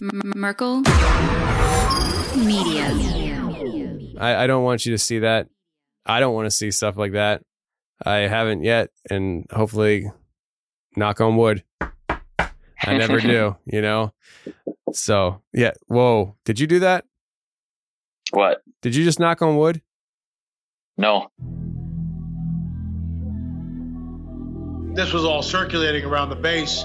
Merkel Media. I, I don't want you to see that. I don't want to see stuff like that. I haven't yet, and hopefully, knock on wood, I never do. You know. So yeah. Whoa! Did you do that? What? Did you just knock on wood? No. This was all circulating around the base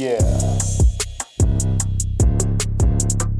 Yeah.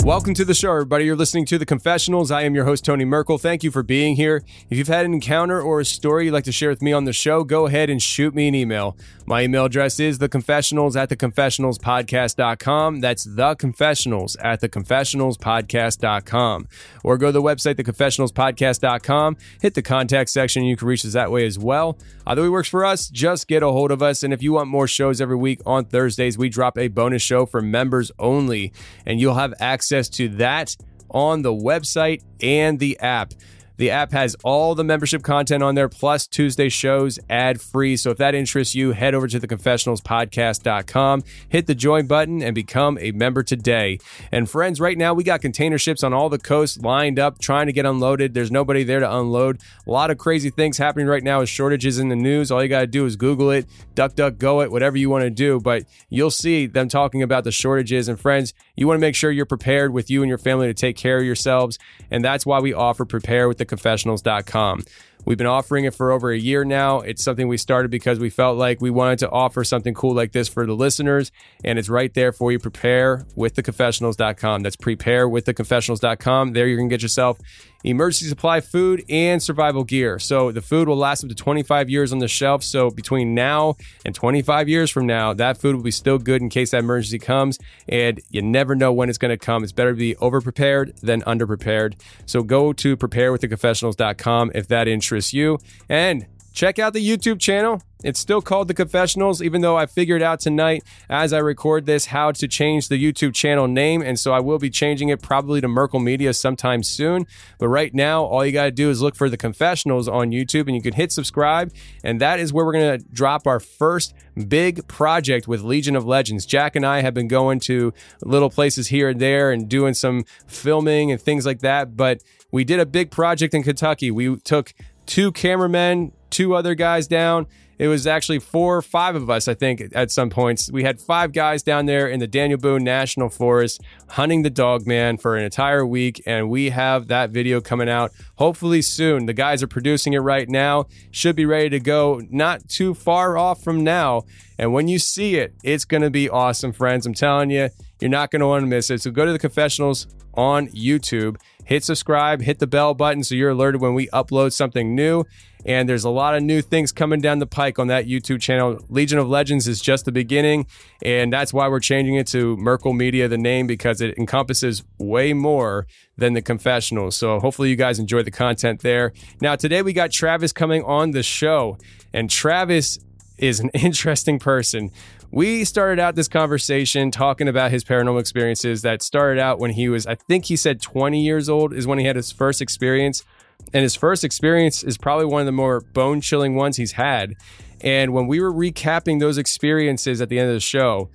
Welcome to the show, everybody. You're listening to The Confessionals. I am your host, Tony Merkel. Thank you for being here. If you've had an encounter or a story you'd like to share with me on the show, go ahead and shoot me an email. My email address is theconfessionals at theconfessionalspodcast.com. That's theconfessionals at theconfessionalspodcast.com. Or go to the website, theconfessionalspodcast.com, hit the contact section. You can reach us that way as well. Either way works for us, just get a hold of us. And if you want more shows every week on Thursdays, we drop a bonus show for members only, and you'll have access to that on the website and the app. The app has all the membership content on there, plus Tuesday shows ad free. So if that interests you, head over to theconfessionalspodcast.com, hit the join button, and become a member today. And friends, right now we got container ships on all the coasts lined up, trying to get unloaded. There's nobody there to unload. A lot of crazy things happening right now with shortages in the news. All you got to do is Google it, duck, duck, go it, whatever you want to do. But you'll see them talking about the shortages. And friends, you want to make sure you're prepared with you and your family to take care of yourselves. And that's why we offer Prepare with the confessionals.com. We've been offering it for over a year now. It's something we started because we felt like we wanted to offer something cool like this for the listeners, and it's right there for you. Prepare with the confessionals.com. That's prepare with the confessionals.com. There you can get yourself emergency supply food and survival gear. So the food will last up to 25 years on the shelf. So between now and 25 years from now, that food will be still good in case that emergency comes. And you never know when it's going to come. It's better to be over prepared than under prepared. So go to preparewiththeconfessionals.com if that interests you. And check out the YouTube channel. It's still called The Confessionals, even though I figured out tonight as I record this how to change the YouTube channel name. And so I will be changing it probably to Merkel Media sometime soon. But right now, all you got to do is look for The Confessionals on YouTube and you can hit subscribe. And that is where we're going to drop our first big project with Legion of Legends. Jack and I have been going to little places here and there and doing some filming and things like that. But we did a big project in Kentucky. We took two cameramen, two other guys down. It was actually four or five of us, I think, at some points. We had five guys down there in the Daniel Boone National Forest hunting the dog man for an entire week, and we have that video coming out hopefully soon. The guys are producing it right now, should be ready to go not too far off from now. And when you see it, it's going to be awesome, friends. I'm telling you, you're not going to want to miss it. So go to the confessionals on YouTube, hit subscribe, hit the bell button so you're alerted when we upload something new. And there's a lot of new things coming down the pike on that YouTube channel. Legion of Legends is just the beginning, and that's why we're changing it to Merkel Media, the name, because it encompasses way more than the confessionals. So hopefully you guys enjoy the content there. Now, today we got Travis coming on the show, and Travis is an interesting person. We started out this conversation talking about his paranormal experiences that started out when he was, I think he said 20 years old is when he had his first experience. And his first experience is probably one of the more bone chilling ones he's had. And when we were recapping those experiences at the end of the show,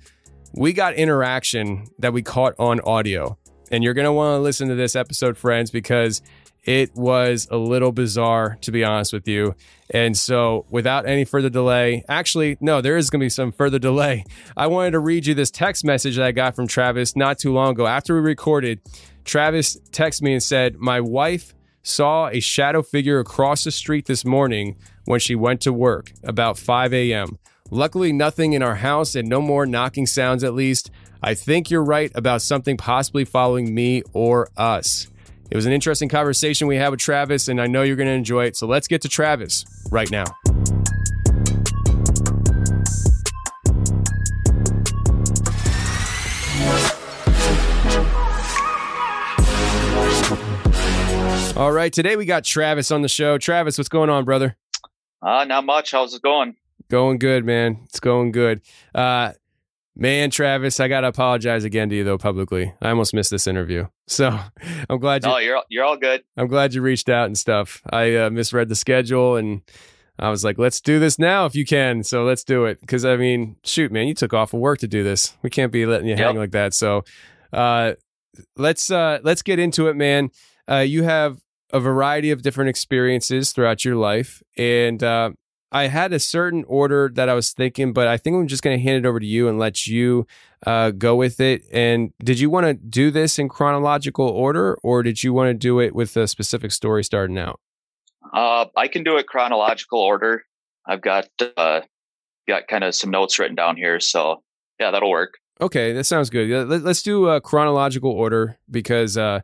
we got interaction that we caught on audio. And you're going to want to listen to this episode, friends, because it was a little bizarre, to be honest with you. And so, without any further delay, actually, no, there is going to be some further delay. I wanted to read you this text message that I got from Travis not too long ago. After we recorded, Travis texted me and said, My wife saw a shadow figure across the street this morning when she went to work about 5 a.m. Luckily, nothing in our house and no more knocking sounds at least. I think you're right about something possibly following me or us. It was an interesting conversation we had with Travis, and I know you're going to enjoy it. So let's get to Travis right now. All right, today we got Travis on the show. Travis, what's going on, brother? Uh, not much. How's it going? Going good, man. It's going good. Uh, man, Travis, I gotta apologize again to you though publicly. I almost missed this interview, so I'm glad you. No, you're you're all good. I'm glad you reached out and stuff. I uh, misread the schedule and I was like, let's do this now if you can. So let's do it. Because I mean, shoot, man, you took off of work to do this. We can't be letting you Yep. hang like that. So uh, let's uh, let's get into it, man. Uh, you have a variety of different experiences throughout your life, and uh, I had a certain order that I was thinking, but I think I'm just going to hand it over to you and let you uh, go with it. And did you want to do this in chronological order, or did you want to do it with a specific story starting out? Uh, I can do it chronological order. I've got uh, got kind of some notes written down here, so yeah, that'll work. Okay, that sounds good. Let, us do a chronological order because uh,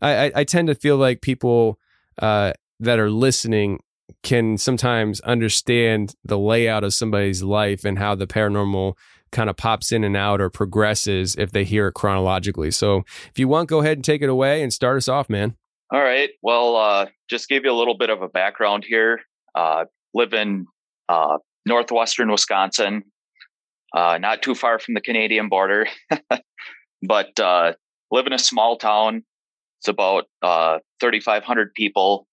I, I, I tend to feel like people uh, that are listening can sometimes understand the layout of somebody's life and how the paranormal kind of pops in and out or progresses if they hear it chronologically. So if you want, go ahead and take it away and start us off, man. All right. Well, uh, just give you a little bit of a background here. Uh, live in uh, northwestern Wisconsin, uh, not too far from the Canadian border, but uh, live in a small town. It's about uh, 3,500 people,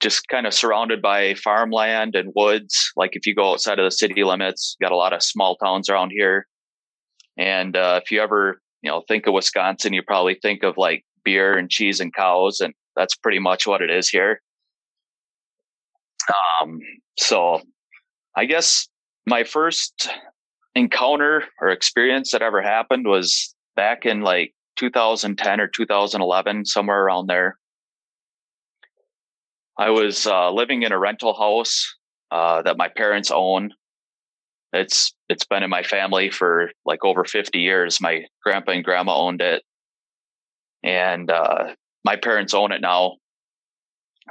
just kind of surrounded by farmland and woods. Like if you go outside of the city limits, got a lot of small towns around here. And uh, if you ever, you know, think of Wisconsin, you probably think of like beer and cheese and cows, and that's pretty much what it is here. Um, so I guess my first encounter or experience that ever happened was back in like 2010 or 2011, somewhere around there. I was uh, living in a rental house uh, that my parents own. It's it's been in my family for like over 50 years. My grandpa and grandma owned it, and uh, my parents own it now.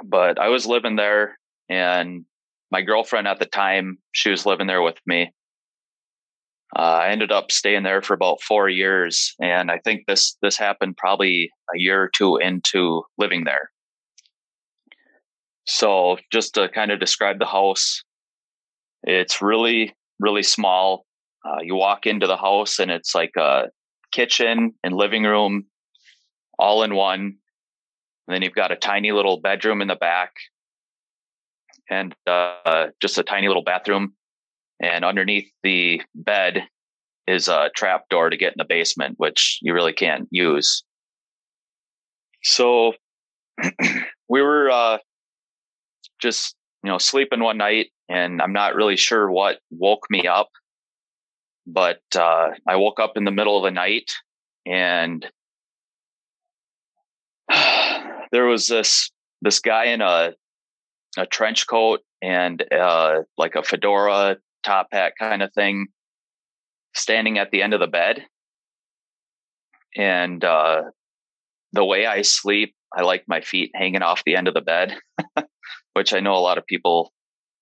But I was living there, and my girlfriend at the time she was living there with me. Uh, I ended up staying there for about four years, and I think this this happened probably a year or two into living there. So, just to kind of describe the house, it's really really small. Uh, you walk into the house, and it's like a kitchen and living room all in one. And then you've got a tiny little bedroom in the back, and uh, just a tiny little bathroom and underneath the bed is a trap door to get in the basement, which you really can't use. So we were uh, just you know sleeping one night, and I'm not really sure what woke me up, but uh, I woke up in the middle of the night, and there was this this guy in a a trench coat and uh, like a fedora top hat kind of thing standing at the end of the bed. And uh, the way I sleep, I like my feet hanging off the end of the bed, which I know a lot of people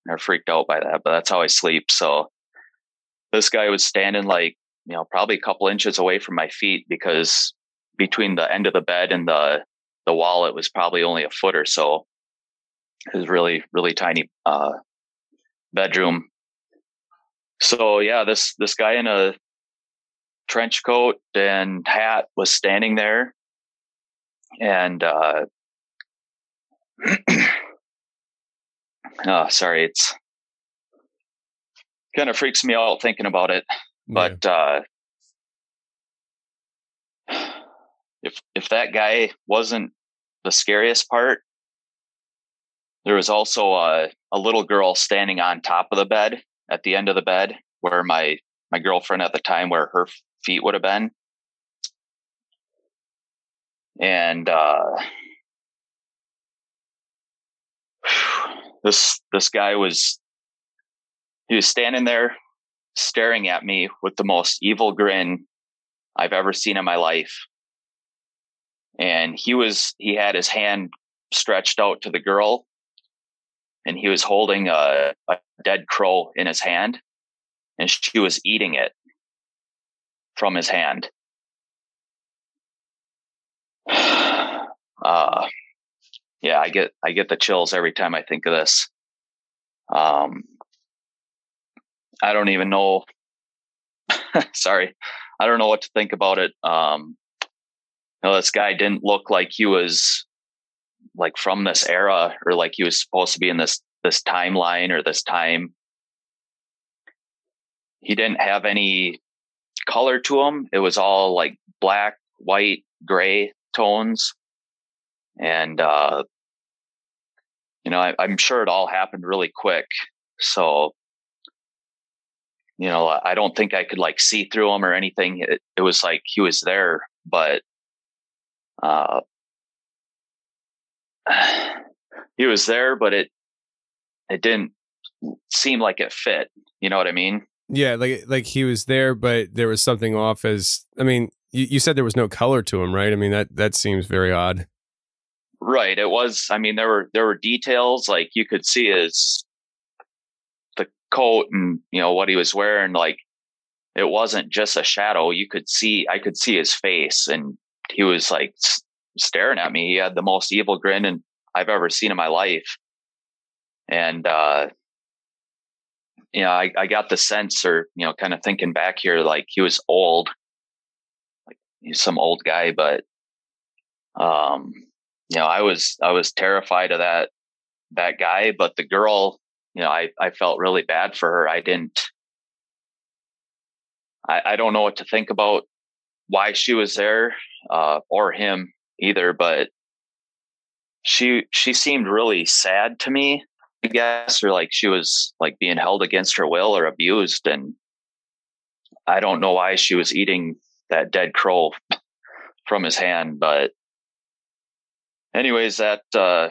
are freaked out by that, but that's how I sleep. So this guy was standing like, you know, probably a couple inches away from my feet because between the end of the bed and the the wall, it was probably only a foot or so. It was really, really tiny uh, bedroom So yeah, this this guy in a trench coat and hat was standing there, and uh, oh, sorry, it's kind of freaks me out thinking about it. But uh, if if that guy wasn't the scariest part, there was also a, a little girl standing on top of the bed at the end of the bed where my my girlfriend at the time where her feet would have been and uh, this this guy was he was standing there staring at me with the most evil grin I've ever seen in my life. And he was he had his hand stretched out to the girl and he was holding a, a dead crow in his hand and she was eating it from his hand. Uh, yeah, I get I get the chills every time I think of this. Um, I don't even know. sorry, I don't know what to think about it. Um, you know, this guy didn't look like he was like from this era or like he was supposed to be in this this timeline or this time. He didn't have any color to him. It was all like black, white, gray tones. And uh you know, I, I'm sure it all happened really quick. So you know, I don't think I could like see through him or anything. It, it was like he was there, but uh, he was there, but it it didn't seem like it fit. You know what I mean? Yeah, like like he was there, but there was something off. As I mean, you, you said there was no color to him, right? I mean that that seems very odd. Right. It was. I mean, there were there were details like you could see his the coat and you know what he was wearing. Like it wasn't just a shadow. You could see. I could see his face, and he was like staring at me. He had the most evil grin and I've ever seen in my life. And, uh, you know, I, I got the sense or, you know, kind of thinking back here, like he was old, like he's some old guy, but, um, you know, I was, I was terrified of that, that guy, but the girl, you know, I, I felt really bad for her. I didn't, I, I don't know what to think about why she was there, uh, or him either, but she she seemed really sad to me, I guess, or like she was like being held against her will or abused. And I don't know why she was eating that dead crow from his hand, but anyways, that uh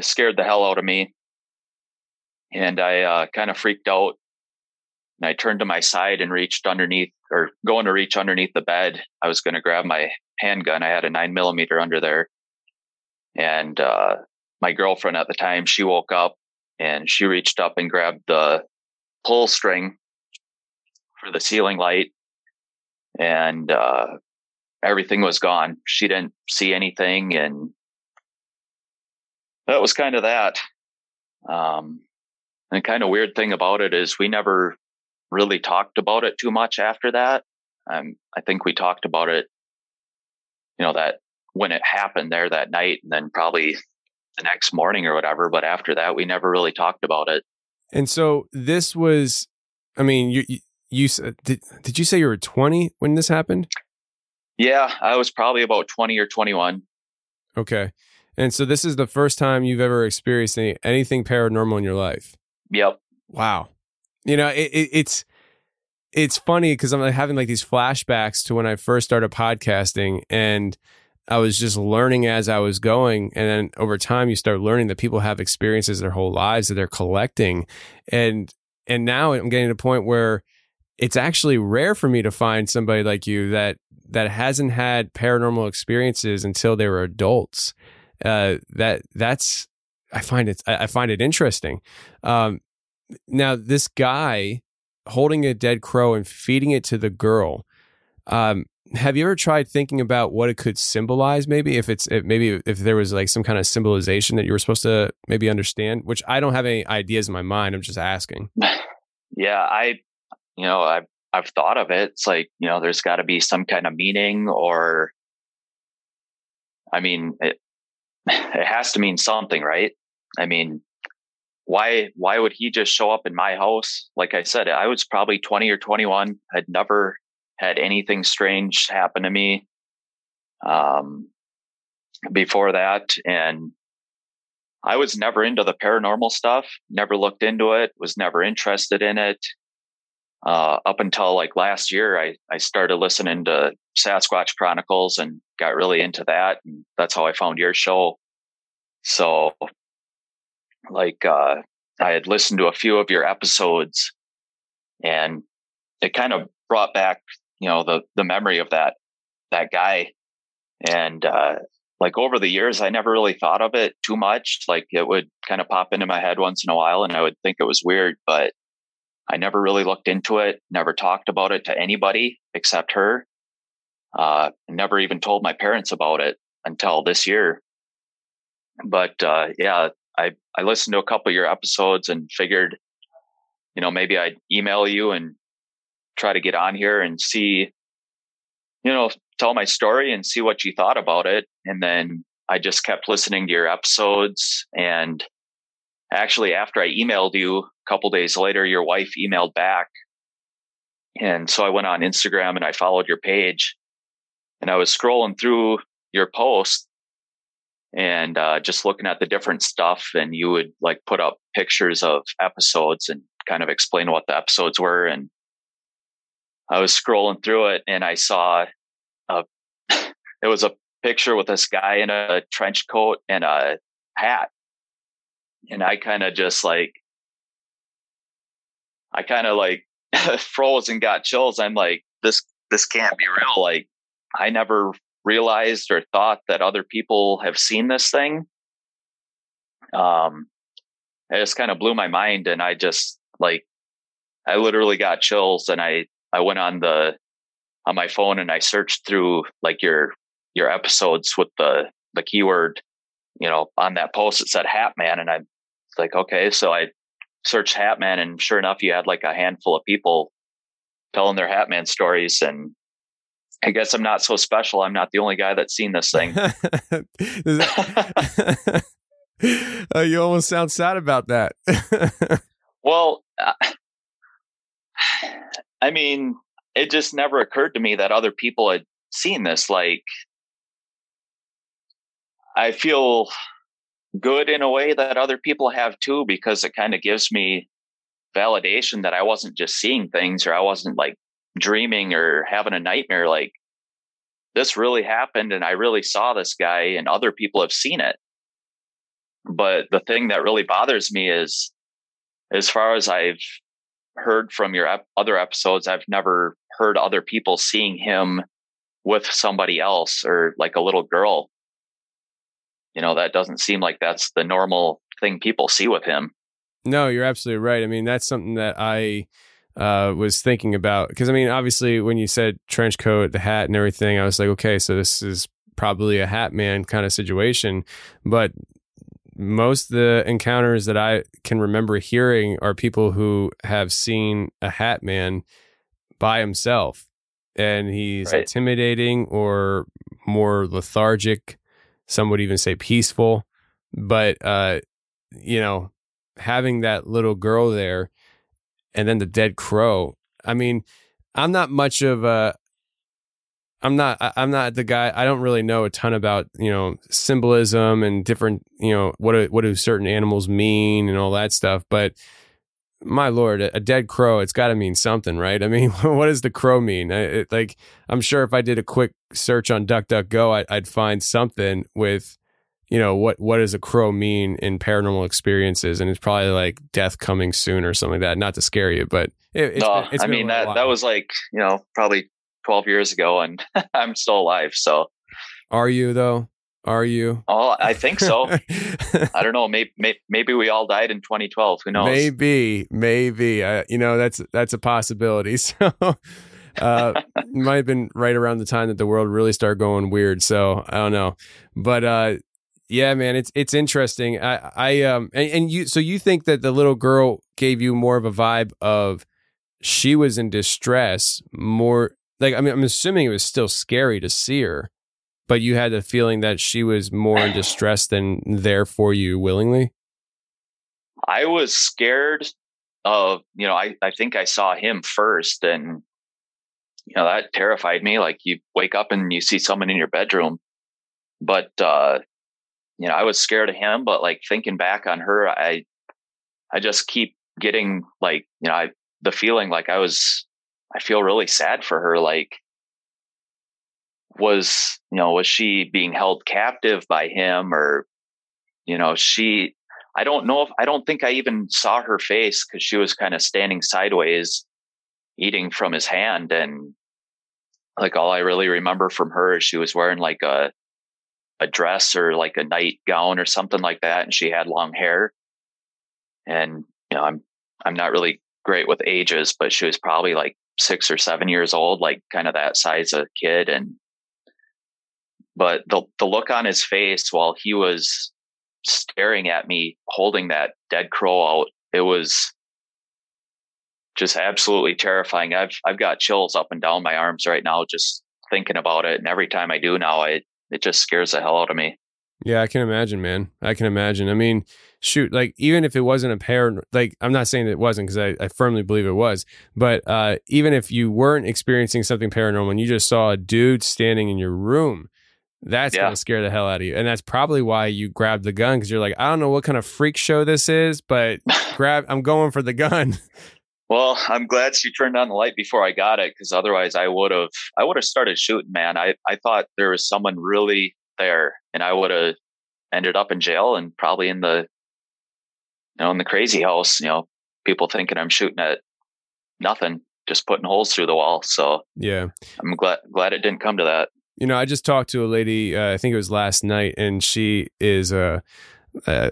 scared the hell out of me. And I uh kind of freaked out. And I turned to my side and reached underneath or going to reach underneath the bed. I was going to grab my handgun. I had a nine millimeter under there. And uh, my girlfriend at the time, she woke up and she reached up and grabbed the pull string for the ceiling light. And uh, everything was gone. She didn't see anything. And that was kind of that. Um, and kind of weird thing about it is we never really talked about it too much after that. Um, I think we talked about it you know, that when it happened there that night and then probably the next morning or whatever. But after that, we never really talked about it. And so this was, I mean, you, you, you did, did you say you were 20 when this happened? Yeah, I was probably about 20 or 21. Okay. And so this is the first time you've ever experienced any, anything paranormal in your life. Yep. Wow. You know, it, it, it's, it's funny because I'm having like these flashbacks to when I first started podcasting and I was just learning as I was going. And then over time, you start learning that people have experiences their whole lives that they're collecting. And, and now I'm getting to a point where it's actually rare for me to find somebody like you that, that hasn't had paranormal experiences until they were adults. Uh, that, that's, I find it, I find it interesting. Um, now this guy, holding a dead crow and feeding it to the girl. Um, have you ever tried thinking about what it could symbolize? Maybe if it's if maybe if there was like some kind of symbolization that you were supposed to maybe understand, which I don't have any ideas in my mind. I'm just asking. yeah, I, you know, I've, I've thought of it. It's like, you know, there's got to be some kind of meaning or, I mean, it, it has to mean something, right? I mean, why, why would he just show up in my house? Like I said, I was probably 20 or 21. I'd never had anything strange happen to me. Um, before that. And I was never into the paranormal stuff, never looked into it, was never interested in it. Uh, up until like last year, I, I started listening to Sasquatch Chronicles and got really into that. And that's how I found your show. So, like, uh, I had listened to a few of your episodes and it kind of brought back, you know, the, the memory of that, that guy. And, uh, like over the years, I never really thought of it too much. Like it would kind of pop into my head once in a while and I would think it was weird, but I never really looked into it, never talked about it to anybody except her. Uh, never even told my parents about it until this year. But, uh, yeah, I, I listened to a couple of your episodes and figured, you know, maybe I'd email you and try to get on here and see, you know, tell my story and see what you thought about it. And then I just kept listening to your episodes. And actually, after I emailed you couple days later, your wife emailed back. And so I went on Instagram and I followed your page and I was scrolling through your post and uh, just looking at the different stuff. And you would like put up pictures of episodes and kind of explain what the episodes were. And I was scrolling through it and I saw a, it was a picture with this guy in a trench coat and a hat. And I kind of just like, I kind of like froze and got chills. I'm like, this, this can't be real. Like, I never realized or thought that other people have seen this thing. Um, it just kind of blew my mind. And I just like, I literally got chills and I, I went on the on my phone and I searched through like your your episodes with the the keyword, you know, on that post it said Hat Man, and I'm like, okay, so I searched Hatman, and sure enough, you had like a handful of people telling their Hatman stories, and I guess I'm not so special. I'm not the only guy that's seen this thing. that- uh, you almost sound sad about that. well, uh, I mean, it just never occurred to me that other people had seen this. Like, I feel good in a way that other people have too, because it kind of gives me validation that I wasn't just seeing things or I wasn't like dreaming or having a nightmare. Like, this really happened and I really saw this guy and other people have seen it. But the thing that really bothers me is, as far as I've heard from your ep- other episodes, I've never heard other people seeing him with somebody else or like a little girl. You know, that doesn't seem like that's the normal thing people see with him. No, you're absolutely right. I mean, that's something that I uh, was thinking about because I mean, obviously, when you said trench coat, the hat, and everything, I was like, okay, so this is probably a hat man kind of situation. But most of the encounters that I can remember hearing are people who have seen a hat man by himself and he's Right. intimidating or more lethargic. Some would even say peaceful. But, uh, you know, having that little girl there and then the dead crow. I mean, I'm not much of a. I'm not. I'm not the guy. I don't really know a ton about you know symbolism and different you know what do, what do certain animals mean and all that stuff. But my lord, a dead crow, it's got to mean something, right? I mean, what does the crow mean? I, it, like, I'm sure if I did a quick search on DuckDuckGo, I, I'd find something with, you know, what what does a crow mean in paranormal experiences? And it's probably like death coming soon or something like that. Not to scare you, but it, it's no, been- I mean, that, that was like, you know, probably 12 years ago and I'm still alive. So, Are you though? Are you? oh, I think so. I don't know. Maybe, maybe, maybe we all died in 2012. Who knows? Maybe, maybe. Uh, you know, that's that's a possibility. So, uh, might have been right around the time that the world really started going weird. So I don't know, but uh, yeah, man, it's it's interesting. I I um and, and you so you think that the little girl gave you more of a vibe of she was in distress more like I mean I'm assuming it was still scary to see her, but you had the feeling that she was more in distress than there for you willingly. I was scared of, you know, I, I think I saw him first and, you know, that terrified me. Like you wake up and you see someone in your bedroom. But, uh, you know, I was scared of him, but like thinking back on her, I, I just keep getting like, you know, I, the feeling like I was, I feel really sad for her. Like, was, you know, was she being held captive by him or, you know, she, I don't know if, I don't think I even saw her face because she was kind of standing sideways eating from his hand. And like all I really remember from her is she was wearing like a, a dress or like a nightgown or something like that. And she had long hair. And, you know, I'm, I'm not really great with ages, but she was probably like six or seven years old, like kind of that size of kid. And, but the, the look on his face while he was staring at me holding that dead crow out, it was just absolutely terrifying. I've, I've got chills up and down my arms right now, just thinking about it. And every time I do now, I, it just scares the hell out of me. Yeah, I can imagine, man. I can imagine. I mean, shoot, like even if it wasn't a pair, like I'm not saying it wasn't because I, I firmly believe it was, but uh, even if you weren't experiencing something paranormal and you just saw a dude standing in your room, that's Yeah. gonna scare the hell out of you. And that's probably why you grabbed the gun because you're like, I don't know what kind of freak show this is, but grab, I'm going for the gun. Well, I'm glad she turned on the light before I got it because otherwise I would have I would have started shooting, man. I, I thought there was someone really there and I would have ended up in jail and probably in the you know, in the crazy house, you know, people thinking I'm shooting at nothing, just putting holes through the wall. So yeah. I'm glad glad it didn't come to that. You know, I just talked to a lady. Uh, I think it was last night, and she is a. Uh,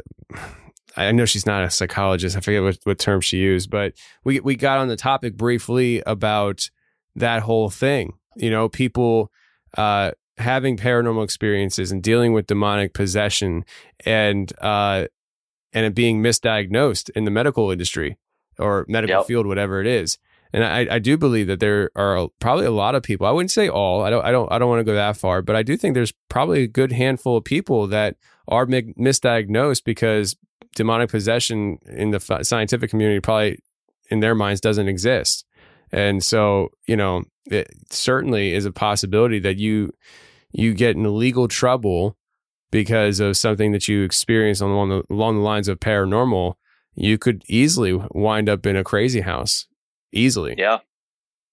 I know she's not a psychologist. I forget what, what term she used, but we we got on the topic briefly about that whole thing. You know, people uh, having paranormal experiences and dealing with demonic possession, and uh, and it being misdiagnosed in the medical industry or medical Yep. field, whatever it is. And I, I do believe that there are probably a lot of people. I wouldn't say all. I don't. I don't. I don't want to go that far, but I do think there's probably a good handful of people that are mi- misdiagnosed because demonic possession in the fi- scientific community probably in their minds doesn't exist. And so, you know, it certainly is a possibility that you you get in legal trouble because of something that you experience along the along the lines of paranormal. You could easily wind up in a crazy house, easily. Yeah.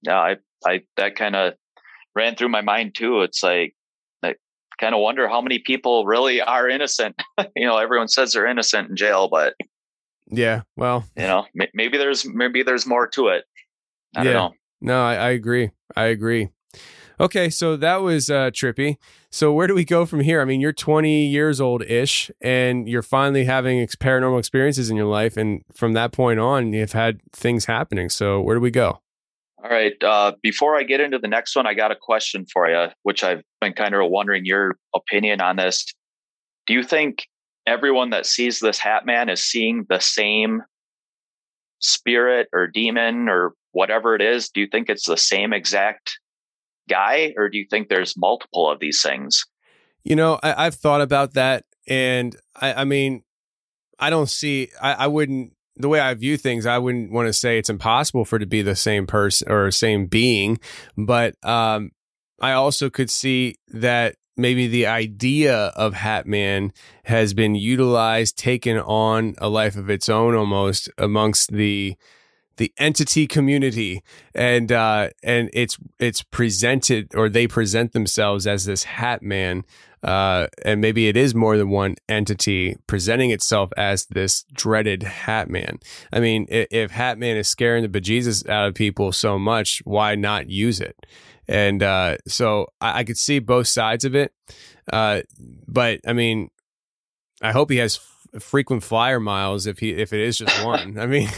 Yeah, I I that kind of ran through my mind too. It's like I kind of wonder how many people really are innocent. you know, everyone says they're innocent in jail, but Yeah. Well, you know, maybe there's maybe there's more to it. I Yeah. don't know. No, I, I agree. I agree. Okay, so that was uh, trippy. So where do we go from here? I mean, you're 20 years old ish, and you're finally having ex- paranormal experiences in your life, and from that point on, you've had things happening. So where do we go? All right. Uh, before I get into the next one, I got a question for you, which I've been kind of wondering your opinion on this. Do you think everyone that sees this Hat Man is seeing the same spirit or demon or whatever it is? Do you think it's the same exact guy, or do you think there's multiple of these things? You know, I, I've thought about that, and I, I mean, I don't see. I, I wouldn't. The way I view things, I wouldn't want to say it's impossible for it to be the same person or same being, but um, I also could see that maybe the idea of Hat Man has been utilized, taken on a life of its own almost amongst the the entity community. And uh and it's it's presented or they present themselves as this hat man uh and maybe it is more than one entity presenting itself as this dreaded hat man. I mean if, if hat man is scaring the bejesus out of people so much why not use it? And uh so i, I could see both sides of it. Uh but i mean i hope he has frequent flyer miles if he if it is just one. I mean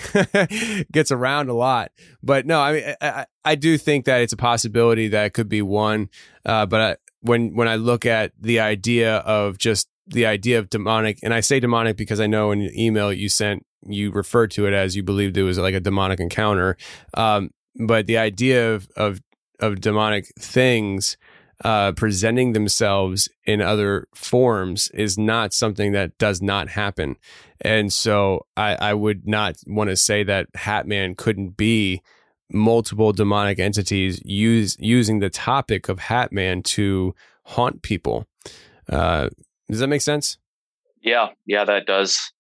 gets around a lot. But no i mean I, I, do think that it's a possibility that it could be one. Uh but I, when when i look at the idea of just the idea of demonic, and I say demonic because I know in your email you sent you referred to it as you believed it was like a demonic encounter. Um, but the idea of of of demonic things uh, presenting themselves in other forms is not something that does not happen. And so I, I would not want to say that Hatman couldn't be multiple demonic entities use using the topic of Hatman to haunt people. Uh, does that make sense? Yeah, yeah, that does.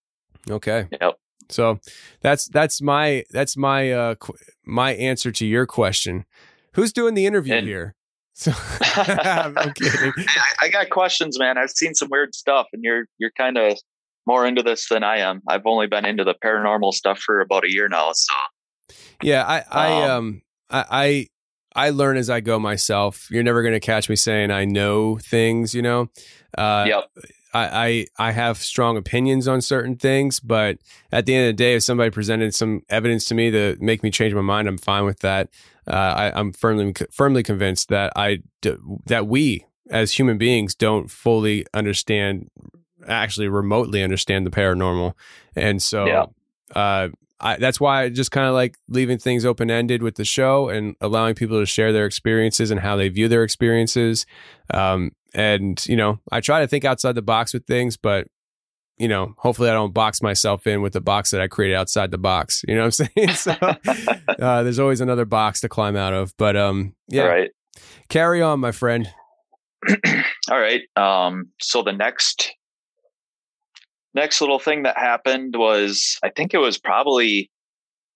Okay. Yep. So that's that's my that's my uh qu- my answer to your question. Who's doing the interview And- here? So I'm kidding. I, I got questions, man. I've seen some weird stuff, and you're you're kind of more into this than I am. I've only been into the paranormal stuff for about a year now, so Yeah, I I Um, um I I, I learn as I go myself. You're never going to catch me saying I know things, you know. Uh yep. I, I I have strong opinions on certain things, but at the end of the day, if somebody presented some evidence to me to make me change my mind, I'm fine with that. Uh, I, I'm firmly firmly convinced that I that we as human beings don't fully understand, actually remotely understand the paranormal, and so Yeah. uh, I, that's why I just kind of like leaving things open ended with the show and allowing people to share their experiences and how they view their experiences. Um, and you know, I try to think outside the box with things, but you know, hopefully I don't box myself in with the box that I created outside the box. You know what I'm saying? So uh, there's always another box to climb out of. But um, yeah, All right. carry on, my friend. All right. Um, so the next next little thing that happened was I think it was probably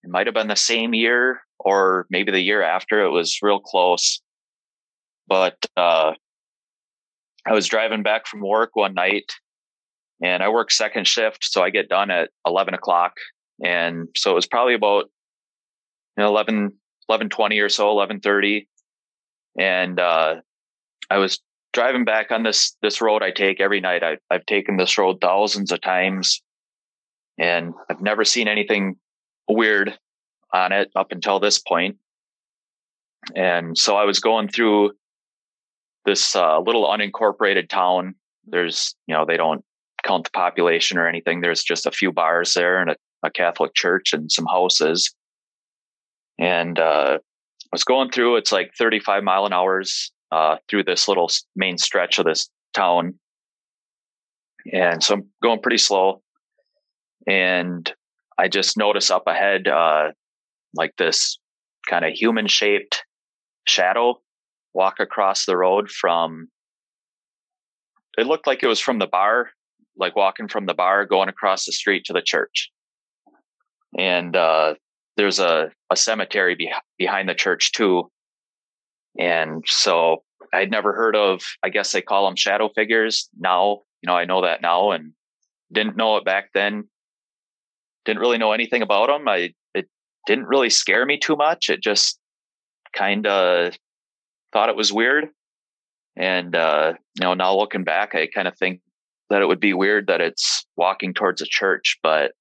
it might have been the same year or maybe the year after. It was real close. But uh I was driving back from work one night and I work second shift, so I get done at eleven o'clock. And so it was probably about you know, 11, 11.20 or so, 11.30. And uh, I was driving back on this this road I take every night. I, I've taken this road thousands of times, and I've never seen anything weird on it up until this point. And so I was going through this uh, little unincorporated town. There's, you know, they don't count the population or anything. There's just a few bars there and a, a Catholic church and some houses. And uh, I was going through. It's like 35 mile an hours uh, through this little main stretch of this town. And so I'm going pretty slow. And I just notice up ahead, uh, like this kind of human shaped shadow walk across the road from, it looked like it was from the bar, like walking from the bar, going across the street to the church. And, uh, there's a, a cemetery be- behind the church too. And so I'd never heard of, I guess they call them shadow figures. Now, you know, I know that now and didn't know it back then. Didn't really know anything about them. I, it didn't really scare me too much. It just kind of thought it was weird. And, uh, you know, now looking back, I kind of think that it would be weird that it's walking towards a church, but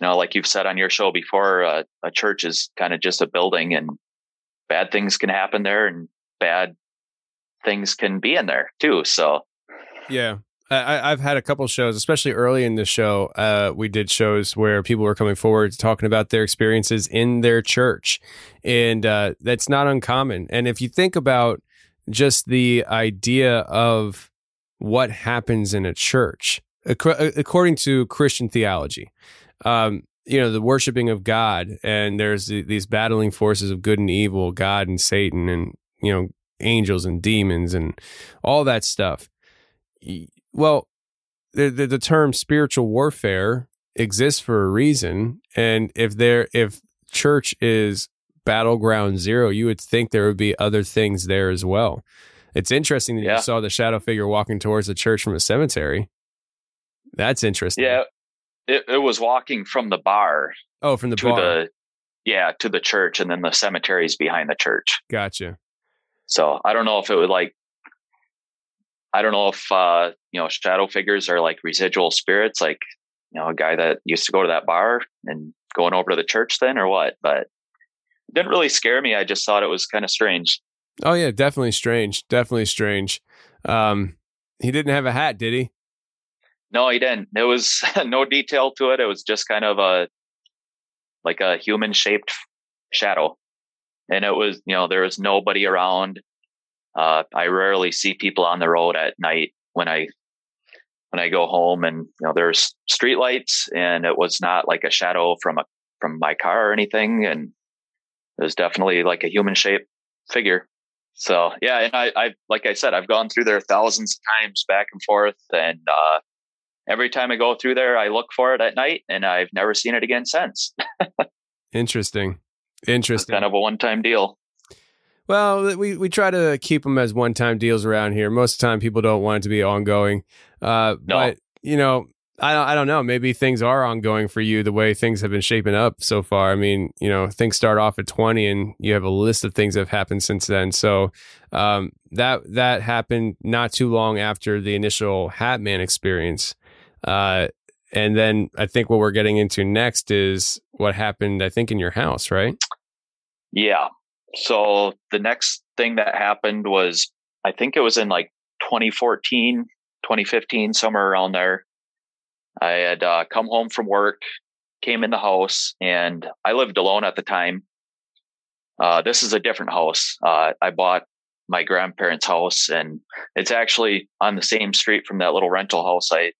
you know, like you've said on your show before, uh, a church is kind of just a building and bad things can happen there and bad things can be in there too. So, Yeah. I, I've had a couple shows, especially early in the show. Uh, we did shows where people were coming forward talking about their experiences in their church, and uh, that's not uncommon. And if you think about just the idea of what happens in a church, ac- according to Christian theology, um, you know, the worshiping of God, and there's the, these battling forces of good and evil, God and Satan, and you know, angels and demons, and all that stuff. Well, the, the the term spiritual warfare exists for a reason, and if there if church is battleground zero, you would think there would be other things there as well. It's interesting that Yeah. you saw the shadow figure walking towards the church from a cemetery. That's interesting. yeah, it, it was walking from the bar Oh, from the to bar. the, yeah, to the church and then the cemeteries behind the church. Gotcha. So I don't know if it would like, I don't know if, uh, you know, shadow figures are like residual spirits, like, you know, a guy that used to go to that bar and going over to the church then or what, but it didn't really scare me. I just thought it was kind of strange. Oh yeah, definitely strange. Definitely strange. Um, he didn't have a hat, did he? No, he didn't. There was no detail to it. It was just kind of a like a human shaped shadow. And it was, you know, there was nobody around. Uh, I rarely see people on the road at night when I when I go home and you know there's street lights and it was not like a shadow from a from my car or anything and it was definitely like a human shaped figure. So yeah, and I, I like I said, I've gone through there thousands of times back and forth and uh every time I go through there, I look for it at night, and I've never seen it again since. Interesting. Interesting. Kind of a one-time deal. Well, we, we try to keep them as one-time deals around here. Most of the time, people don't want it to be ongoing. Uh, no. But you know, I don't, I don't know. Maybe things are ongoing for you the way things have been shaping up so far. I mean, you know, things start off at 20 and you have a list of things that have happened since then. So um, that that happened not too long after the initial Hatman experience. Uh, and then I think what we're getting into next is what happened, I think, in your house, right? Yeah. So the next thing that happened was, I think it was in like 2014, 2015, somewhere around there. I had uh, come home from work, came in the house, and I lived alone at the time. Uh, this is a different house. Uh, I bought my grandparents' house, and it's actually on the same street from that little rental house I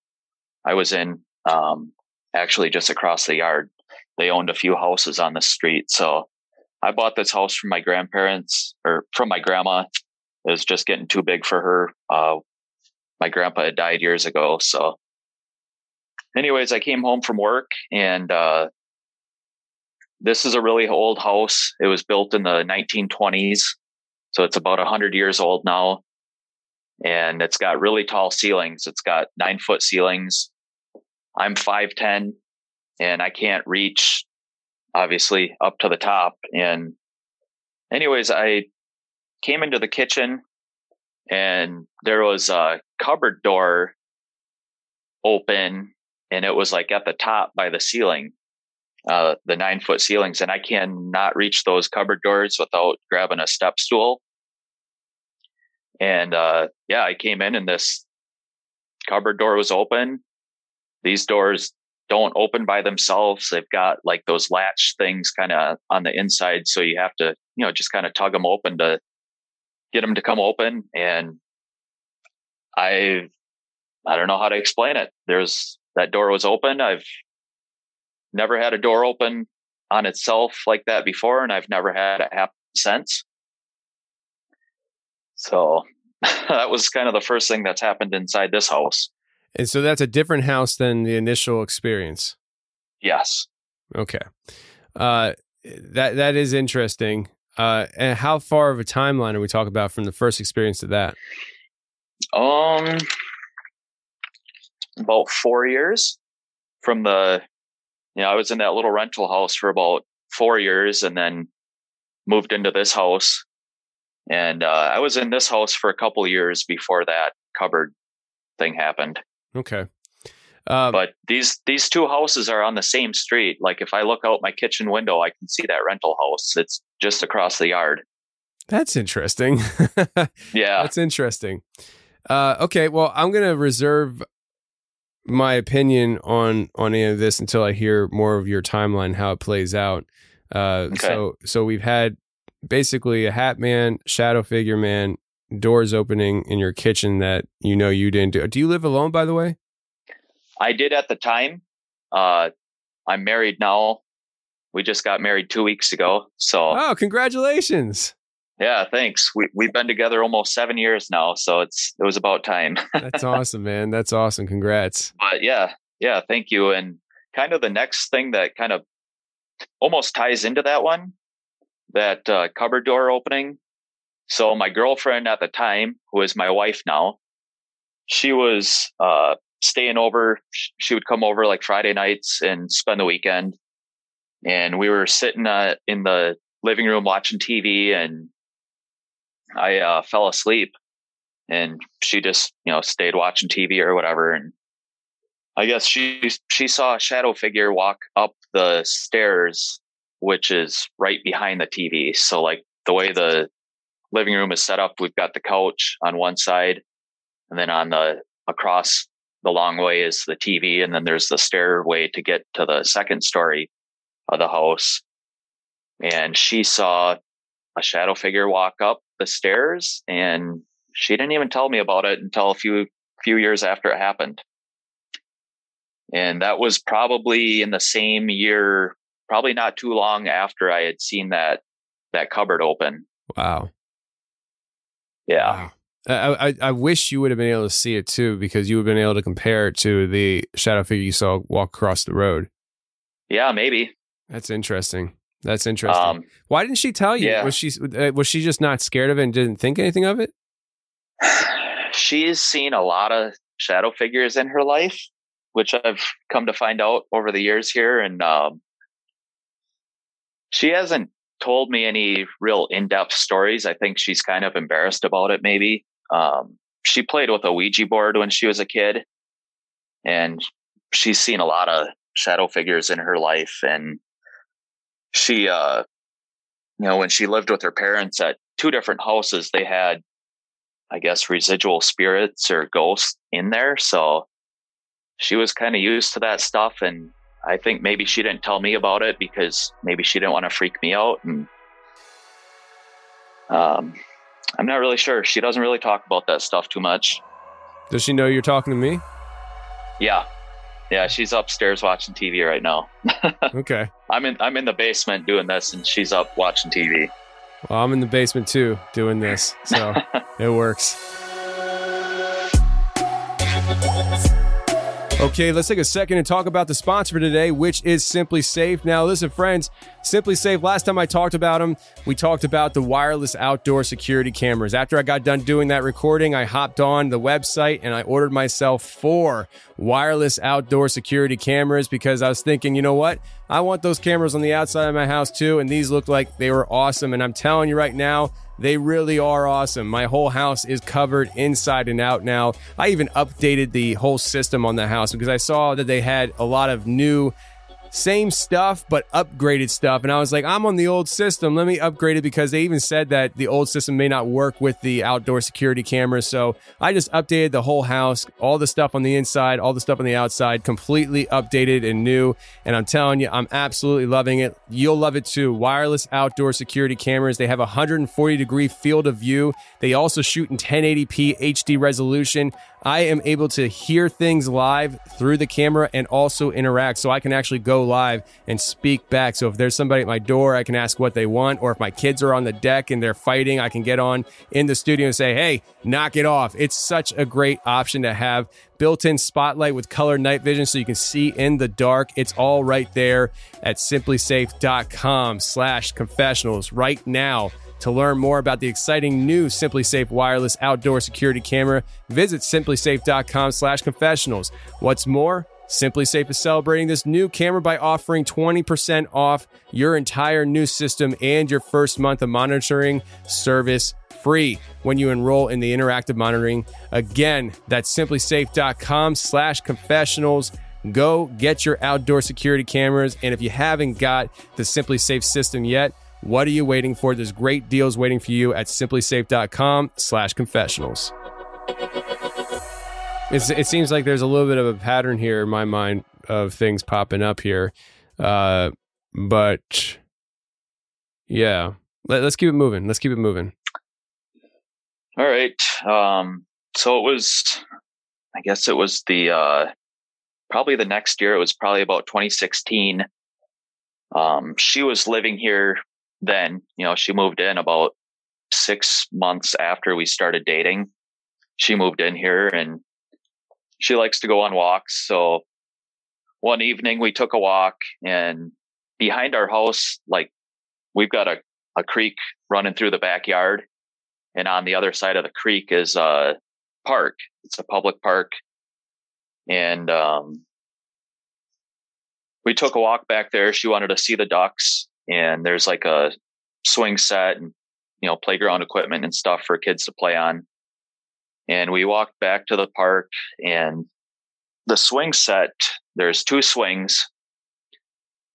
I was in um, actually just across the yard. They owned a few houses on the street. So I bought this house from my grandparents or from my grandma. It was just getting too big for her. Uh, my grandpa had died years ago. So, anyways, I came home from work and uh, this is a really old house. It was built in the 1920s. So it's about 100 years old now. And it's got really tall ceilings. It's got nine foot ceilings. I'm 5'10 and I can't reach obviously up to the top. And anyways, I came into the kitchen and there was a cupboard door open and it was like at the top by the ceiling, uh, the nine foot ceilings. And I cannot reach those cupboard doors without grabbing a step stool. And, uh, yeah, I came in and this cupboard door was open these doors don't open by themselves. They've got like those latch things kind of on the inside. So you have to, you know, just kind of tug them open to get them to come open. And I, I don't know how to explain it. There's that door was open. I've never had a door open on itself like that before. And I've never had it happen since. So that was kind of the first thing that's happened inside this house. And so that's a different house than the initial experience. Yes. Okay. Uh, that that is interesting. Uh, and how far of a timeline are we talking about from the first experience to that? Um, about four years from the. You know, I was in that little rental house for about four years, and then moved into this house. And uh, I was in this house for a couple years before that cupboard thing happened. Okay. Um, but these these two houses are on the same street. Like if I look out my kitchen window, I can see that rental house. It's just across the yard. That's interesting. yeah, that's interesting. Uh, okay, well, I'm gonna reserve my opinion on on any of this until I hear more of your timeline, how it plays out. Uh, okay. So so we've had basically a hat man, shadow figure man, doors opening in your kitchen that you know you didn't do. Do you live alone, by the way? I did at the time. Uh, I'm married now. We just got married two weeks ago. So, oh, congratulations! Yeah, thanks. We we've been together almost seven years now, so it's it was about time. That's awesome, man. That's awesome. Congrats. But yeah, yeah, thank you. And kind of the next thing that kind of almost ties into that one, that uh, cupboard door opening so my girlfriend at the time, who is my wife now, she was uh, staying over. She would come over like Friday nights and spend the weekend. And we were sitting uh, in the living room watching TV, and I uh, fell asleep. And she just, you know, stayed watching TV or whatever. And I guess she she saw a shadow figure walk up the stairs, which is right behind the TV. So like the way the living room is set up. We've got the couch on one side, and then on the across the long way is the TV, and then there's the stairway to get to the second story of the house. And she saw a shadow figure walk up the stairs, and she didn't even tell me about it until a few few years after it happened. And that was probably in the same year, probably not too long after I had seen that that cupboard open. Wow. Yeah. Wow. I, I, I wish you would have been able to see it too, because you would have been able to compare it to the shadow figure you saw walk across the road. Yeah, maybe. That's interesting. That's interesting. Um, Why didn't she tell you? yeah. Was she uh, was she just not scared of it and didn't think anything of it? she's seen a lot of shadow figures in her life, which I've come to find out over the years here. And um, she hasn't told me any real in depth stories. I think she's kind of embarrassed about it, maybe. Um, she played with a Ouija board when she was a kid, and she's seen a lot of shadow figures in her life. And she, uh, you know, when she lived with her parents at two different houses, they had I guess, residual spirits or ghosts in there. So she was kind of used to that stuff. And I think maybe she didn't tell me about it because maybe she didn't want to freak me out. And um, I'm not really sure. She doesn't really talk about that stuff too much. Does she know you're talking to me? Yeah. Yeah, she's upstairs watching TV right now. Okay. I'm in I'm in the basement doing this and she's up watching TV. Well, I'm in the basement too doing this, so it works. Okay, let's take a second and talk about the sponsor today, which is SimpliSafe. Now, listen, friends, SimpliSafe, last time I talked about them, we talked about the wireless outdoor security cameras. After I got done doing that recording, I hopped on the website and I ordered myself four wireless outdoor security cameras because I was thinking, you know what? I want those cameras on the outside of my house too, and these looked like they were awesome. And I'm telling you right now, they really are awesome. My whole house is covered inside and out now. I even updated the whole system on the house because I saw that they had a lot of new same stuff but upgraded stuff. And i was like i'm on the old system. Let me upgrade it because they even said that the old system may not work with the outdoor security cameras. So i just updated the whole house all the stuff on the inside all the stuff on the outside completely updated and new. And i'm telling you i'm absolutely loving it. You'll love it too. Wireless outdoor security cameras they have a 140 degree field of view. They also shoot in 1080p hd resolution I am able to hear things live through the camera and also interact. So I can actually go live and speak back. So if there's somebody at my door, I can ask what they want. Or if my kids are on the deck and they're fighting, I can get on in the studio and say, hey, knock it off. It's such a great option to have. Built in spotlight with color night vision so you can see in the dark. It's all right there at simplisafe.com slash confessionals right now. To learn more about the exciting new SimpliSafe wireless outdoor security camera, visit simplisafe.com slash confessionals. What's more, SimpliSafe is celebrating this new camera by offering 20% off your entire new system and your first month of monitoring service free when you enroll in the interactive monitoring. Again, that's simplisafe.com slash confessionals. Go get your outdoor security cameras. And if you haven't got the SimpliSafe system yet, what are you waiting for? There's great deals waiting for you at simplisafe.com slash confessionals. It's, it seems like there's a little bit of a pattern here in my mind of things popping up here. Uh, but yeah, Let, let's keep it moving. Let's keep it moving. All right. Um, so it was, I guess it was the, uh, probably the next year. It was probably about 2016. Um, she was living here then, you know, she moved in about six months after we started dating. She moved in here and she likes to go on walks. So one evening we took a walk and behind our house, like we've got a, a creek running through the backyard. And on the other side of the creek is a park. It's a public park. And, um, we took a walk back there. She wanted to see the ducks and there's like a swing set and, you know, playground equipment and stuff for kids to play on. And we walked back to the park and the swing set, there's two swings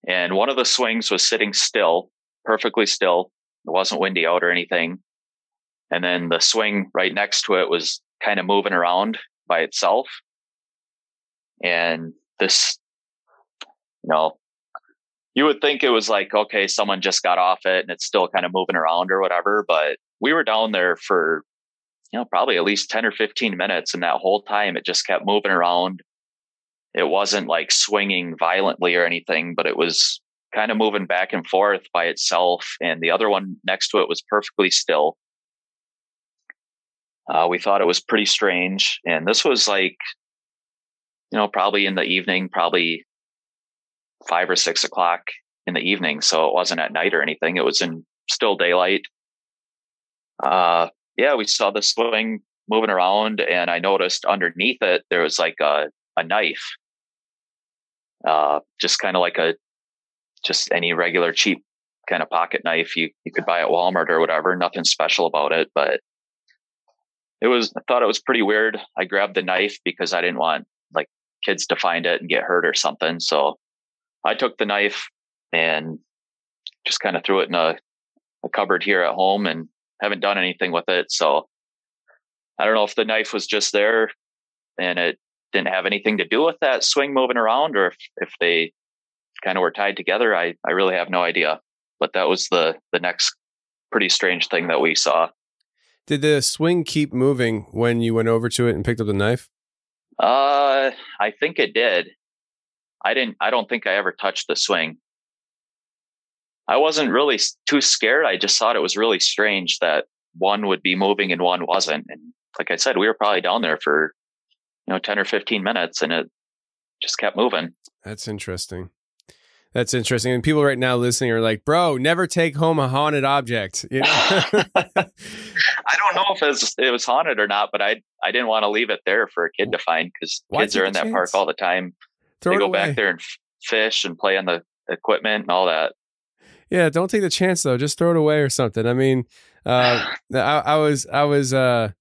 and one of the swings was sitting still, perfectly still. It wasn't windy out or anything. And then the swing right next to it was kind of moving around by itself. and this, you know, you would think it was like, okay, someone just got off it and it's still kind of moving around or whatever. But we were down there for, you know, probably at least 10 or 15 minutes. And that whole time it just kept moving around. It wasn't like swinging violently or anything, but it was kind of moving back and forth by itself. And the other one next to it was perfectly still. Uh, we thought it was pretty strange. And this was like, you know, probably in the evening, probably five or six o'clock in the evening. So it wasn't at night or anything. It was in still daylight. Uh, yeah, we saw the swing moving around and I noticed underneath it, there was like a, a knife. Uh, just kind of like a, just any regular cheap kind of pocket knife you, you could buy at Walmart or whatever. Nothing special about it, but it was, I thought it was pretty weird. I grabbed the knife because I didn't want like kids to find it and get hurt or something. So I took the knife and just kind of threw it in a, a cupboard here at home and haven't done anything with it. So I don't know if the knife was just there and it didn't have anything to do with that swing moving around or if, if they kind of were tied together. I, I really have no idea. But that was the the next pretty strange thing that we saw. Did the swing keep moving when you went over to it and picked up the knife? Uh, I think it did. I didn't. I don't think I ever touched the swing. I wasn't really too scared. I just thought it was really strange that one would be moving and one wasn't. And like I said, we were probably down there for you know ten or fifteen minutes, and it just kept moving. That's interesting. That's interesting. And people right now listening are like, "Bro, never take home a haunted object." You know? I don't know if it was, it was, haunted or not, but I I didn't want to leave it there for a kid to find because kids are in that chance? park all the time. Throw they go away. back there and fish and play on the equipment and all that. Yeah, don't take the chance though. Just throw it away or something. I mean, uh, I, I, was I was uh,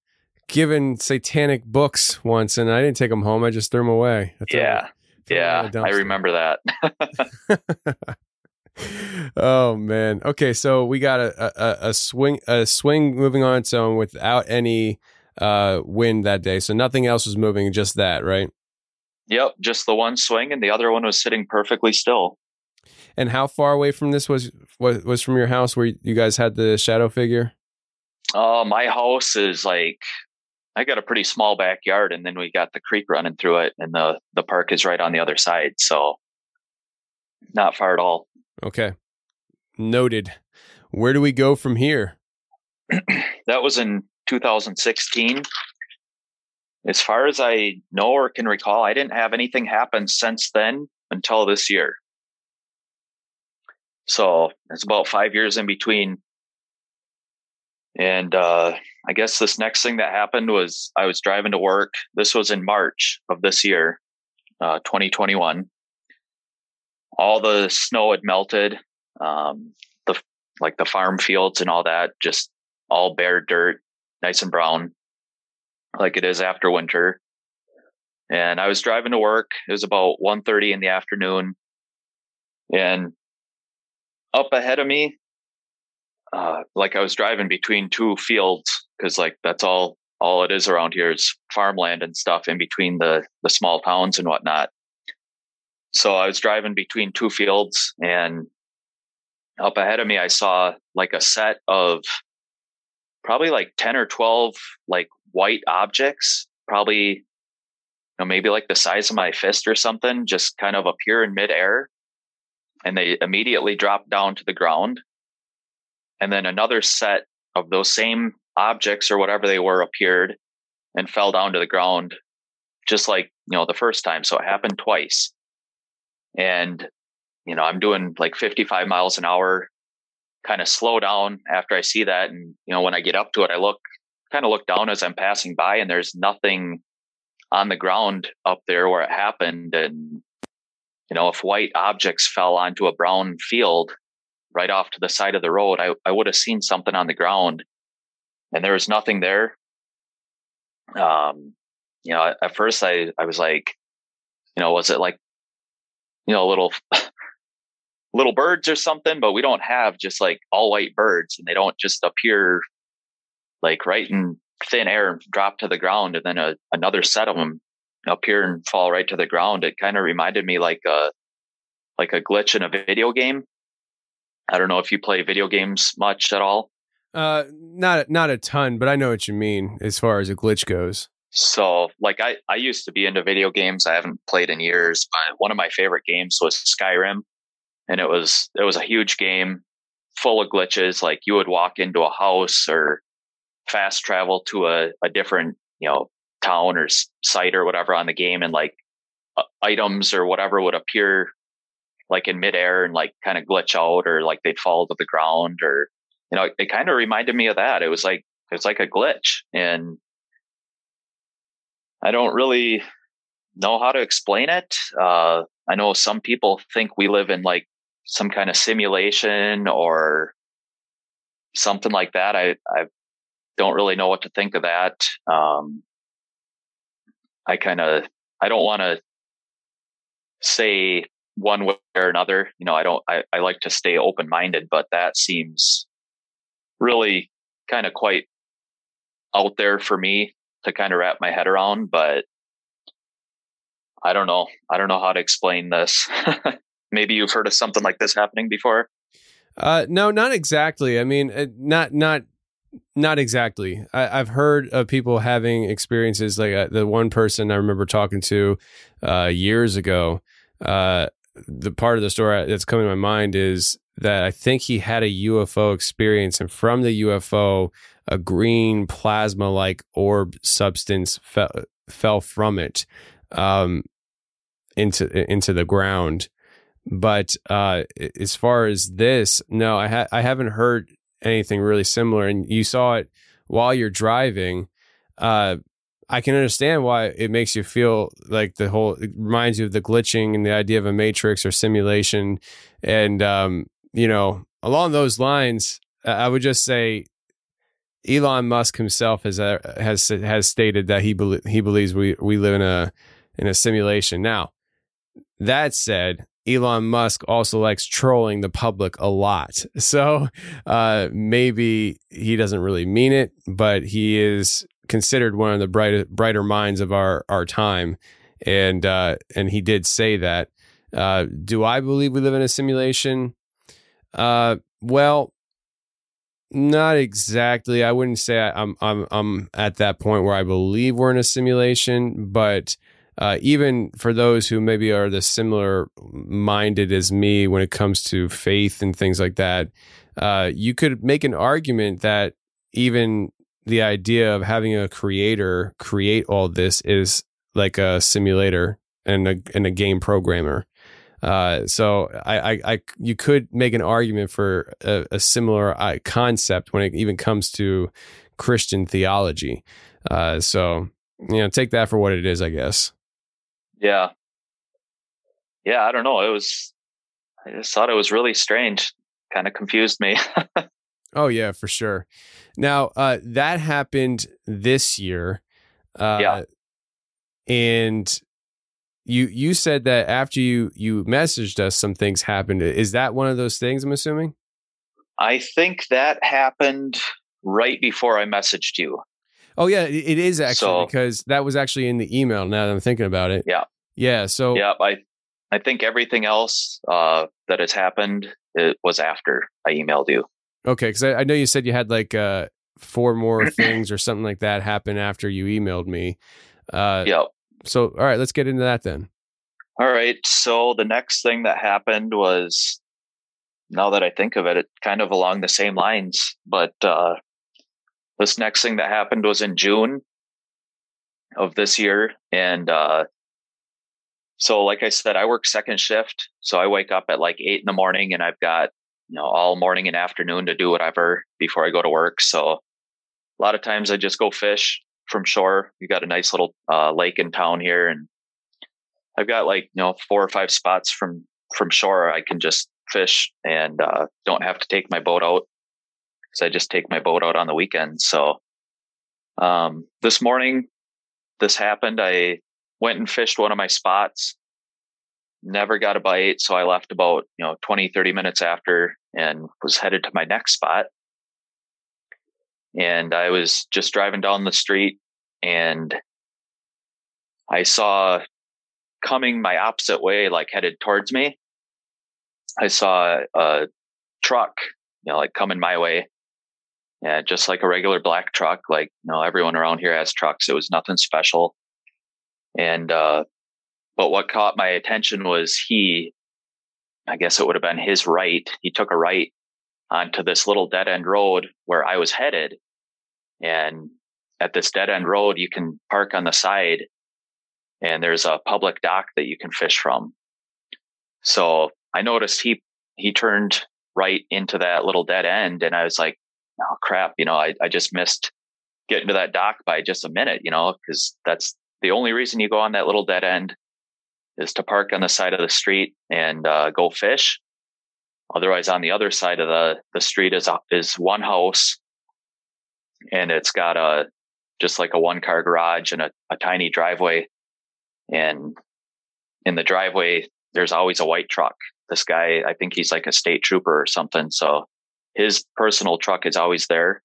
given satanic books once, and I didn't take them home. I just threw them away. yeah, yeah, I remember that. oh man. Okay, so we got a, a, a swing a swing moving on its own without any uh, wind that day. So nothing else was moving, just that, right? Yep, just the one swing, and the other one was sitting perfectly still. And how far away from this was was, was from your house where you guys had the shadow figure? Uh, my house is like I got a pretty small backyard, and then we got the creek running through it, and the the park is right on the other side, so not far at all. Okay, noted. Where do we go from here? that was in 2016 as far as I know or can recall, I didn't have anything happen since then until this year. So it's about five years in between. And uh, I guess this next thing that happened was I was driving to work. This was in March of this year, uh, 2021. All the snow had melted. Um, the like the farm fields and all that, just all bare dirt, nice and brown like it is after winter. And I was driving to work. It was about 1.30 in the afternoon. And up ahead of me, uh, like I was driving between two fields because like that's all all it is around here is farmland and stuff in between the the small towns and whatnot. So I was driving between two fields and up ahead of me I saw like a set of probably like 10 or 12 like white objects, probably you know, maybe like the size of my fist or something, just kind of appear in midair. And they immediately drop down to the ground. And then another set of those same objects or whatever they were appeared and fell down to the ground just like, you know, the first time. So it happened twice. And, you know, I'm doing like 55 miles an hour, kind of slow down after I see that. And, you know, when I get up to it, I look kind of look down as I'm passing by and there's nothing on the ground up there where it happened. And, you know, if white objects fell onto a brown field right off to the side of the road, I, I would have seen something on the ground and there was nothing there. Um, you know, at first I, I was like, you know, was it like, you know, little, little birds or something, but we don't have just like all white birds and they don't just appear like right in thin air and drop to the ground. And then a, another set of them appear and fall right to the ground. It kind of reminded me like a like a glitch in a video game. I don't know if you play video games much at all. Uh, not not a ton, but I know what you mean as far as a glitch goes. So, like, I I used to be into video games. I haven't played in years, but one of my favorite games was Skyrim, and it was it was a huge game full of glitches. Like, you would walk into a house or fast travel to a, a different you know town or site or whatever on the game, and like uh, items or whatever would appear like in midair and like kind of glitch out or like they'd fall to the ground or you know it kind of reminded me of that. It was like it was like a glitch and i don't really know how to explain it. Uh, i know some people think we live in like some kind of simulation or something like that. I i don't really know what to think of that um, i kind of i don't want to say one way or another. You know, I don't, I, I like to stay open minded, but that seems really kind of quite out there for me to kind of wrap my head around. But I don't know. I don't know how to explain this. Maybe you've heard of something like this happening before. Uh, no, not exactly. I mean, uh, not not not exactly. I, have heard of people having experiences like uh, the one person I remember talking to uh, years ago. Uh, the part of the story that's coming to my mind is that I think he had a UFO experience, and from the UFO, a green plasma like orb substance fell, fell from it um, into into the ground. But uh, as far as this, no, I ha- I haven't heard anything really similar. And you saw it while you're driving. Uh, I can understand why it makes you feel like the whole it reminds you of the glitching and the idea of a matrix or simulation. And um, you know, along those lines, I would just say Elon Musk himself has uh, has has stated that he be- he believes we we live in a in a simulation. Now, that said, Elon Musk also likes trolling the public a lot. So uh, maybe he doesn't really mean it, but he is considered one of the brighter brighter minds of our our time, and uh, and he did say that. Uh, do I believe we live in a simulation? Uh, well, not exactly. I wouldn't say I, am I'm I'm at that point where I believe we're in a simulation, but uh, even for those who maybe are the similar minded as me when it comes to faith and things like that, uh, you could make an argument that even the idea of having a creator create all this is like a simulator and a and a game programmer. Uh, so I, I, I, you could make an argument for a, a similar uh, concept when it even comes to Christian theology. Uh, so you know, take that for what it is, I guess. Yeah, yeah. I don't know. It was. I just thought it was really strange. Kind of confused me. oh yeah, for sure. Now, uh, that happened this year. Uh, yeah. And you you said that after you you messaged us, some things happened. Is that one of those things? I'm assuming. I think that happened right before I messaged you. Oh yeah, it is actually so, because that was actually in the email. Now that I'm thinking about it. Yeah. Yeah. So. Yeah, I I think everything else uh, that has happened it was after I emailed you. Okay, because I, I, know you said you had like uh, four more things or something like that happen after you emailed me. Uh, yep. So, all right, let's get into that then. All right. So the next thing that happened was, now that I think of it, it kind of along the same lines. But uh, this next thing that happened was in June of this year, and uh, so like I said, I work second shift, so I wake up at like eight in the morning, and I've got you know, all morning and afternoon to do whatever before I go to work. So a lot of times I just go fish from shore. We got a nice little uh, lake in town here, and I've got like you know four or five spots from from shore I can just fish and uh, don't have to take my boat out because I just take my boat out on the weekend. So um, this morning, this happened. I went and fished one of my spots never got a bite. So I left about, you know, 20, 30 minutes after and was headed to my next spot. And I was just driving down the street and I saw coming my opposite way, like headed towards me. I saw a truck, you know, like coming my way. Yeah, just like a regular black truck. Like, you know, everyone around here has trucks. It was nothing special. And, uh, but what caught my attention was he, I guess it would have been his right. He took a right onto this little dead end road where I was headed. And at this dead end road, you can park on the side and there's a public dock that you can fish from. So I noticed he, he turned right into that little dead end and I was like, oh crap, you know, I, I just missed getting to that dock by just a minute, you know, because that's the only reason you go on that little dead end is to park on the side of the street and uh, go fish. Otherwise, on the other side of the, the street is, is one house and it's got a, just like a one car garage and a, a tiny driveway. And in the driveway, there's always a white truck. This guy, I think he's like a state trooper or something. So his personal truck is always there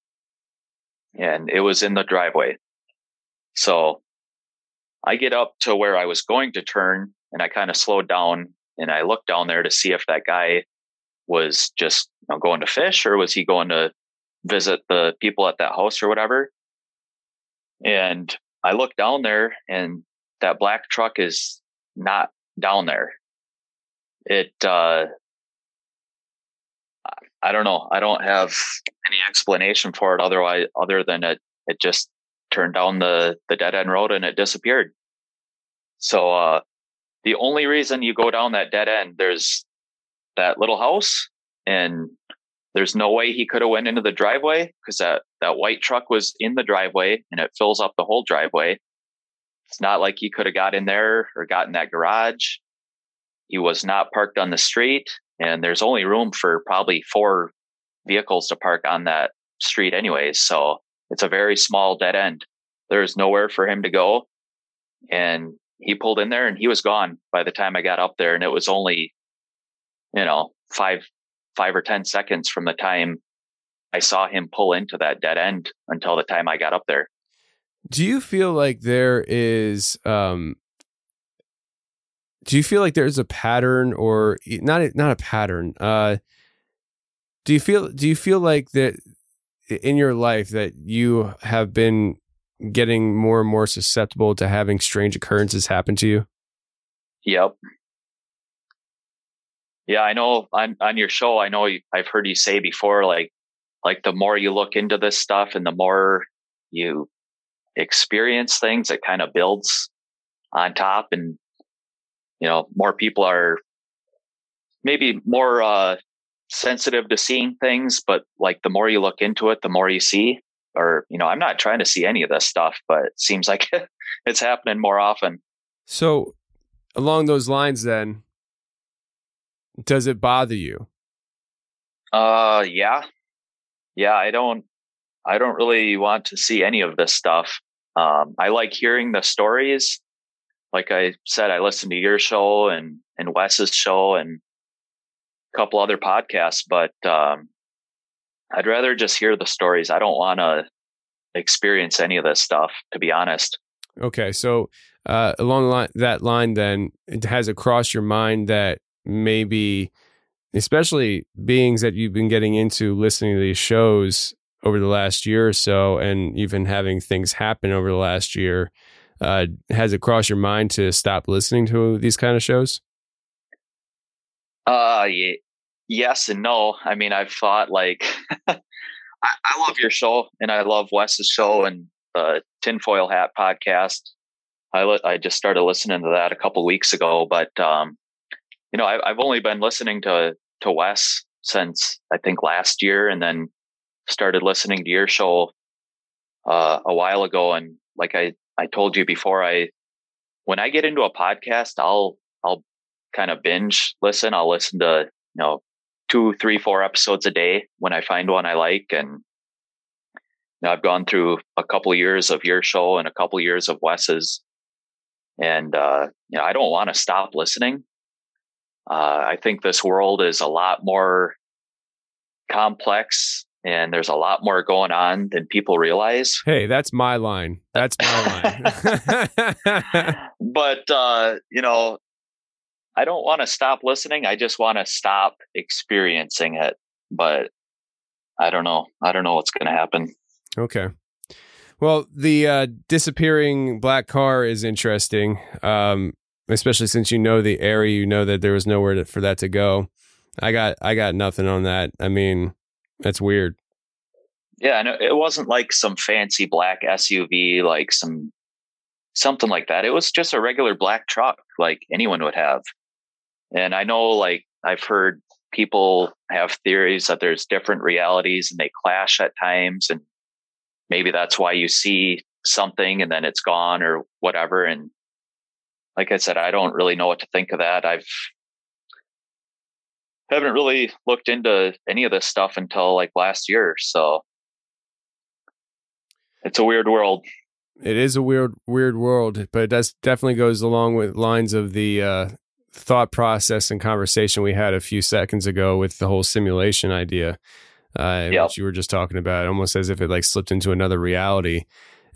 and it was in the driveway. So I get up to where I was going to turn and I kind of slowed down and I looked down there to see if that guy was just you know, going to fish or was he going to visit the people at that house or whatever. And I looked down there and that black truck is not down there. It, uh, I don't know. I don't have any explanation for it otherwise, other than it, it just turned down the, the dead end road and it disappeared. So, uh, the only reason you go down that dead end, there's that little house and there's no way he could have went into the driveway because that, that white truck was in the driveway and it fills up the whole driveway. It's not like he could have got in there or got in that garage. He was not parked on the street and there's only room for probably four vehicles to park on that street anyways. So it's a very small dead end. There's nowhere for him to go. And he pulled in there and he was gone by the time I got up there. And it was only, you know, five, five or 10 seconds from the time I saw him pull into that dead end until the time I got up there. Do you feel like there is, um, do you feel like there's a pattern or not, not a pattern, uh, do you feel, do you feel like that in your life that you have been getting more and more susceptible to having strange occurrences happen to you? Yep. Yeah, I know on on your show, I know I've heard you say before like like the more you look into this stuff and the more you experience things, it kind of builds on top and you know, more people are maybe more uh sensitive to seeing things, but like the more you look into it, the more you see or you know i'm not trying to see any of this stuff but it seems like it's happening more often. So along those lines then does it bother you? Uh yeah. Yeah i don't i don't really want to see any of this stuff. Um i like hearing the stories like i said i listen to your show and and wes's show and a couple other podcasts but um I'd rather just hear the stories. I don't want to experience any of this stuff, to be honest. Okay, so uh, along that line, then it has it crossed your mind that maybe, especially beings that you've been getting into listening to these shows over the last year or so, and even having things happen over the last year, uh, has it crossed your mind to stop listening to these kind of shows? Uh, yeah, yes and no. I mean, I've thought like I, I, love your show and I love Wes's show and the Tinfoil Hat podcast. I I just started listening to that a couple weeks ago, but um, you know, I, I've only been listening to to Wes since I think last year, and then started listening to your show uh, a while ago. And like I I told you before, I when I get into a podcast, I'll I'll kind of binge listen. I'll listen to you know two, three, four episodes a day when I find one I like. And you know, I've gone through a couple years of your show and a couple years of Wes's. And, uh, you know, I don't want to stop listening. Uh, I think this world is a lot more complex and there's a lot more going on than people realize. Hey, that's my line. That's my line. but uh, you know, I don't want to stop listening. I just want to stop experiencing it. But I don't know. I don't know what's going to happen. okay. Well, the uh, disappearing black car is interesting, um, especially since you know the area. You know that there was nowhere to, for that to go. I got I got nothing on that. I mean, that's weird. Yeah, and it wasn't like some fancy black SUV, like some something like that. It was just a regular black truck, like anyone would have. And I know, like I've heard people have theories that there's different realities and they clash at times, and maybe that's why you see something and then it's gone or whatever. And like I said, I don't really know what to think of that. I've haven't really looked into any of this stuff until like last year. So it's a weird world. It is a weird weird world, but it does definitely goes along with lines of the uh, thought process and conversation we had a few seconds ago with the whole simulation idea, uh, Yep. which you were just talking about, almost as if it like slipped into another reality.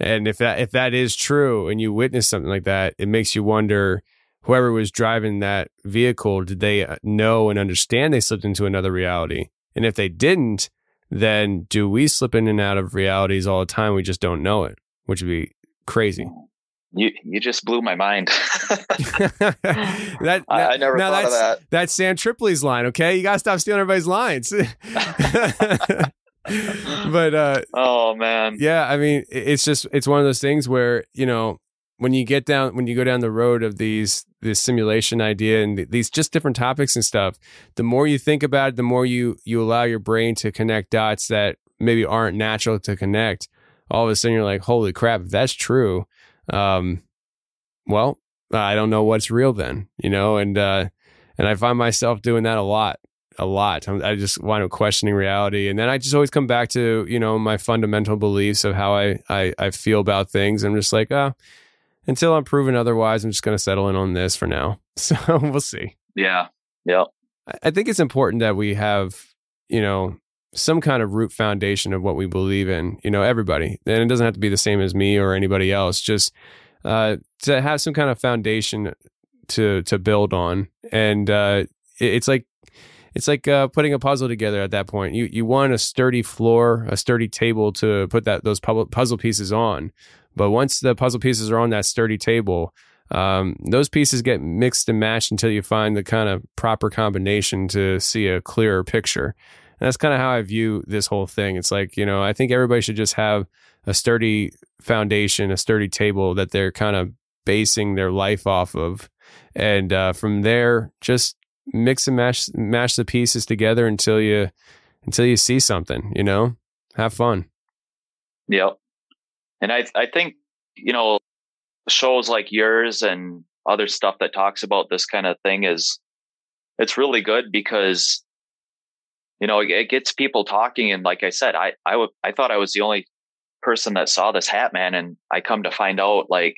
And if that if that is true, and you witness something like that, it makes you wonder. Whoever was driving that vehicle, did they uh, know and understand they slipped into another reality? And if they didn't, then do we slip in and out of realities all the time? We just don't know it, which would be crazy. You you just blew my mind. that, I, I never thought of that's, that. That's Sam Tripoli's line. Okay, you gotta stop stealing everybody's lines. but uh, Oh man. yeah, I mean, it's just it's one of those things where you know when you get down when you go down the road of these this simulation idea and these just different topics and stuff, the more you think about it, the more you you allow your brain to connect dots that maybe aren't natural to connect. All of a sudden, you're like, "Holy crap! That's true, um, well, I don't know what's real then." You know, and uh, and I find myself doing that a lot a lot. I just wind up questioning reality, and then I just always come back to you know my fundamental beliefs of how I I, I feel about things. I'm just like, ah, until I'm proven otherwise, I'm just going to settle in on this for now. So we'll see. Yeah. Yep. I- think it's important that we have you know some kind of root foundation of what we believe in. You know, everybody, and it doesn't have to be the same as me or anybody else. Just uh, to have some kind of foundation to to build on, and uh, it- it's like it's like uh, putting a puzzle together at that point. You you want a sturdy floor, a sturdy table to put that those pu- puzzle pieces on. But once the puzzle pieces are on that sturdy table, um, those pieces get mixed and matched until you find the kind of proper combination to see a clearer picture. And that's kind of how I view this whole thing. It's like you know I think everybody should just have a sturdy foundation, a sturdy table that they're kind of basing their life off of, and uh, from there just mix and mash mash the pieces together until you until you see something you know have fun Yep. And I I think, you know, shows like yours and other stuff that talks about this kind of thing is it's really good because you know, it, gets people talking. And like I said, I I would I thought I was the only person that saw this hat man. And I come to find out like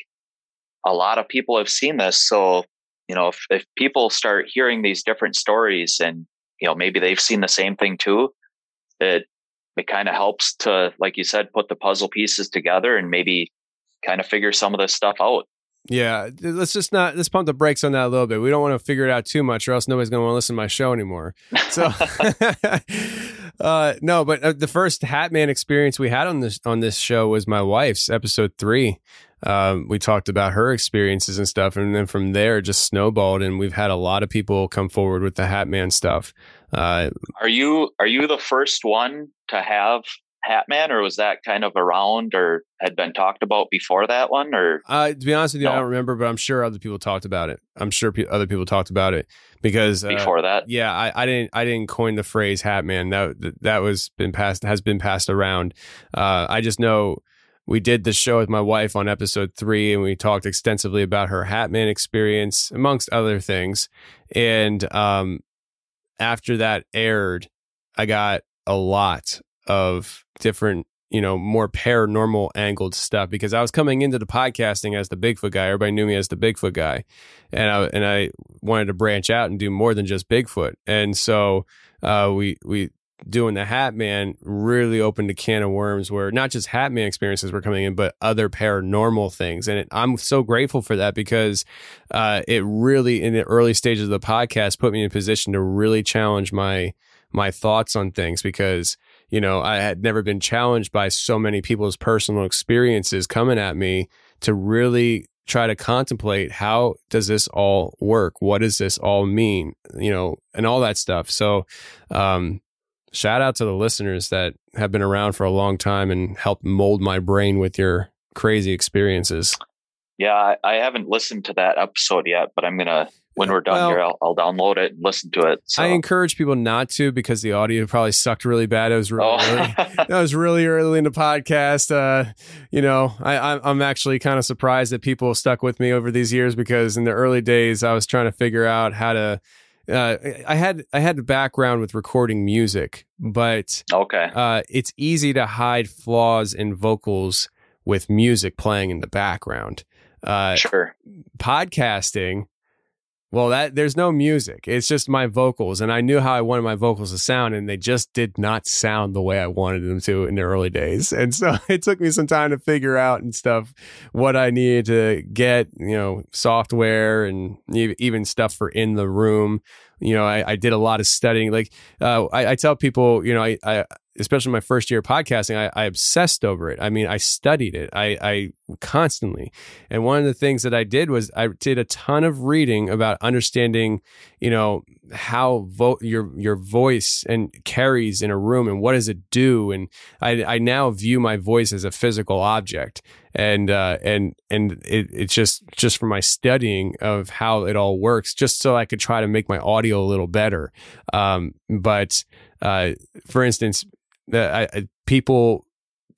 a lot of people have seen this. So you know if, if people start hearing these different stories and you know maybe they've seen the same thing too it it kind of helps to like you said put the puzzle pieces together and maybe kind of figure some of this stuff out. Yeah let's just not let's pump the brakes on that a little bit. We don't want to figure it out too much or else nobody's going to want to listen to my show anymore. So uh no but uh, the first hatman experience we had on this on this show was my wife's episode three. Um, we talked about her experiences and stuff and then from there just snowballed and we've had a lot of people come forward with the hatman stuff uh, are you are you the first one to have hatman or was that kind of around or had been talked about before that one or Uh, to be honest with you, I don't remember, but I'm sure other people talked about it. I'm sure pe- other people talked about it because uh, before that Yeah, I, I didn't I didn't coin the phrase Hatman. That that- that was been passed has been passed around. Uh, I just know we did the show with my wife on episode three, and we talked extensively about her Hatman experience, amongst other things. And um, after that aired, I got a lot of different, you know, more paranormal angled stuff because I was coming into the podcasting as the Bigfoot guy. Everybody knew me as the Bigfoot guy, and I and I wanted to branch out and do more than just Bigfoot. And so uh, we we doing the Hat Man really opened a can of worms where not just Hat Man experiences were coming in, but other paranormal things. And it, I'm so grateful for that because uh, it really, in the early stages of the podcast, put me in a position to really challenge my my thoughts on things because you know I had never been challenged by so many people's personal experiences coming at me to really try to contemplate how does this all work? What does this all mean? You know and all that stuff. So um shout out to the listeners that have been around for a long time and helped mold my brain with your crazy experiences Yeah, I, haven't listened to that episode yet, but I'm gonna when we're done Well- here, I'll, I'll download it and listen to it. So. i encourage people not to because the audio probably sucked really bad it was really, Oh. really that was really early in the podcast. Uh, you know, I, I'm actually kind of surprised that people stuck with me over these years because in the early days, I was trying to figure out how to. Uh, I had I had the background with recording music, but okay. uh, it's easy to hide flaws in vocals with music playing in the background. Uh, Sure. podcasting well that there's no music. It's just my vocals and i knew how i wanted my vocals to sound and they just did not sound the way i wanted them to in the early days. And so it took me some time to figure out and stuff what i needed to get you know software and even stuff for in the room you know i, I did a lot of studying like uh, I, I tell people you know I, I especially my first year of podcasting I, I obsessed over it i mean i studied it I, I constantly and one of the things that I did was I did a ton of reading about understanding, you know, how vo- your your voice and carries in a room and what does it do. And I, I now view my voice as a physical object. And uh, and and it, it's just just from my studying of how it all works, just so I could try to make my audio a little better. Um, but uh, for instance, the, I, people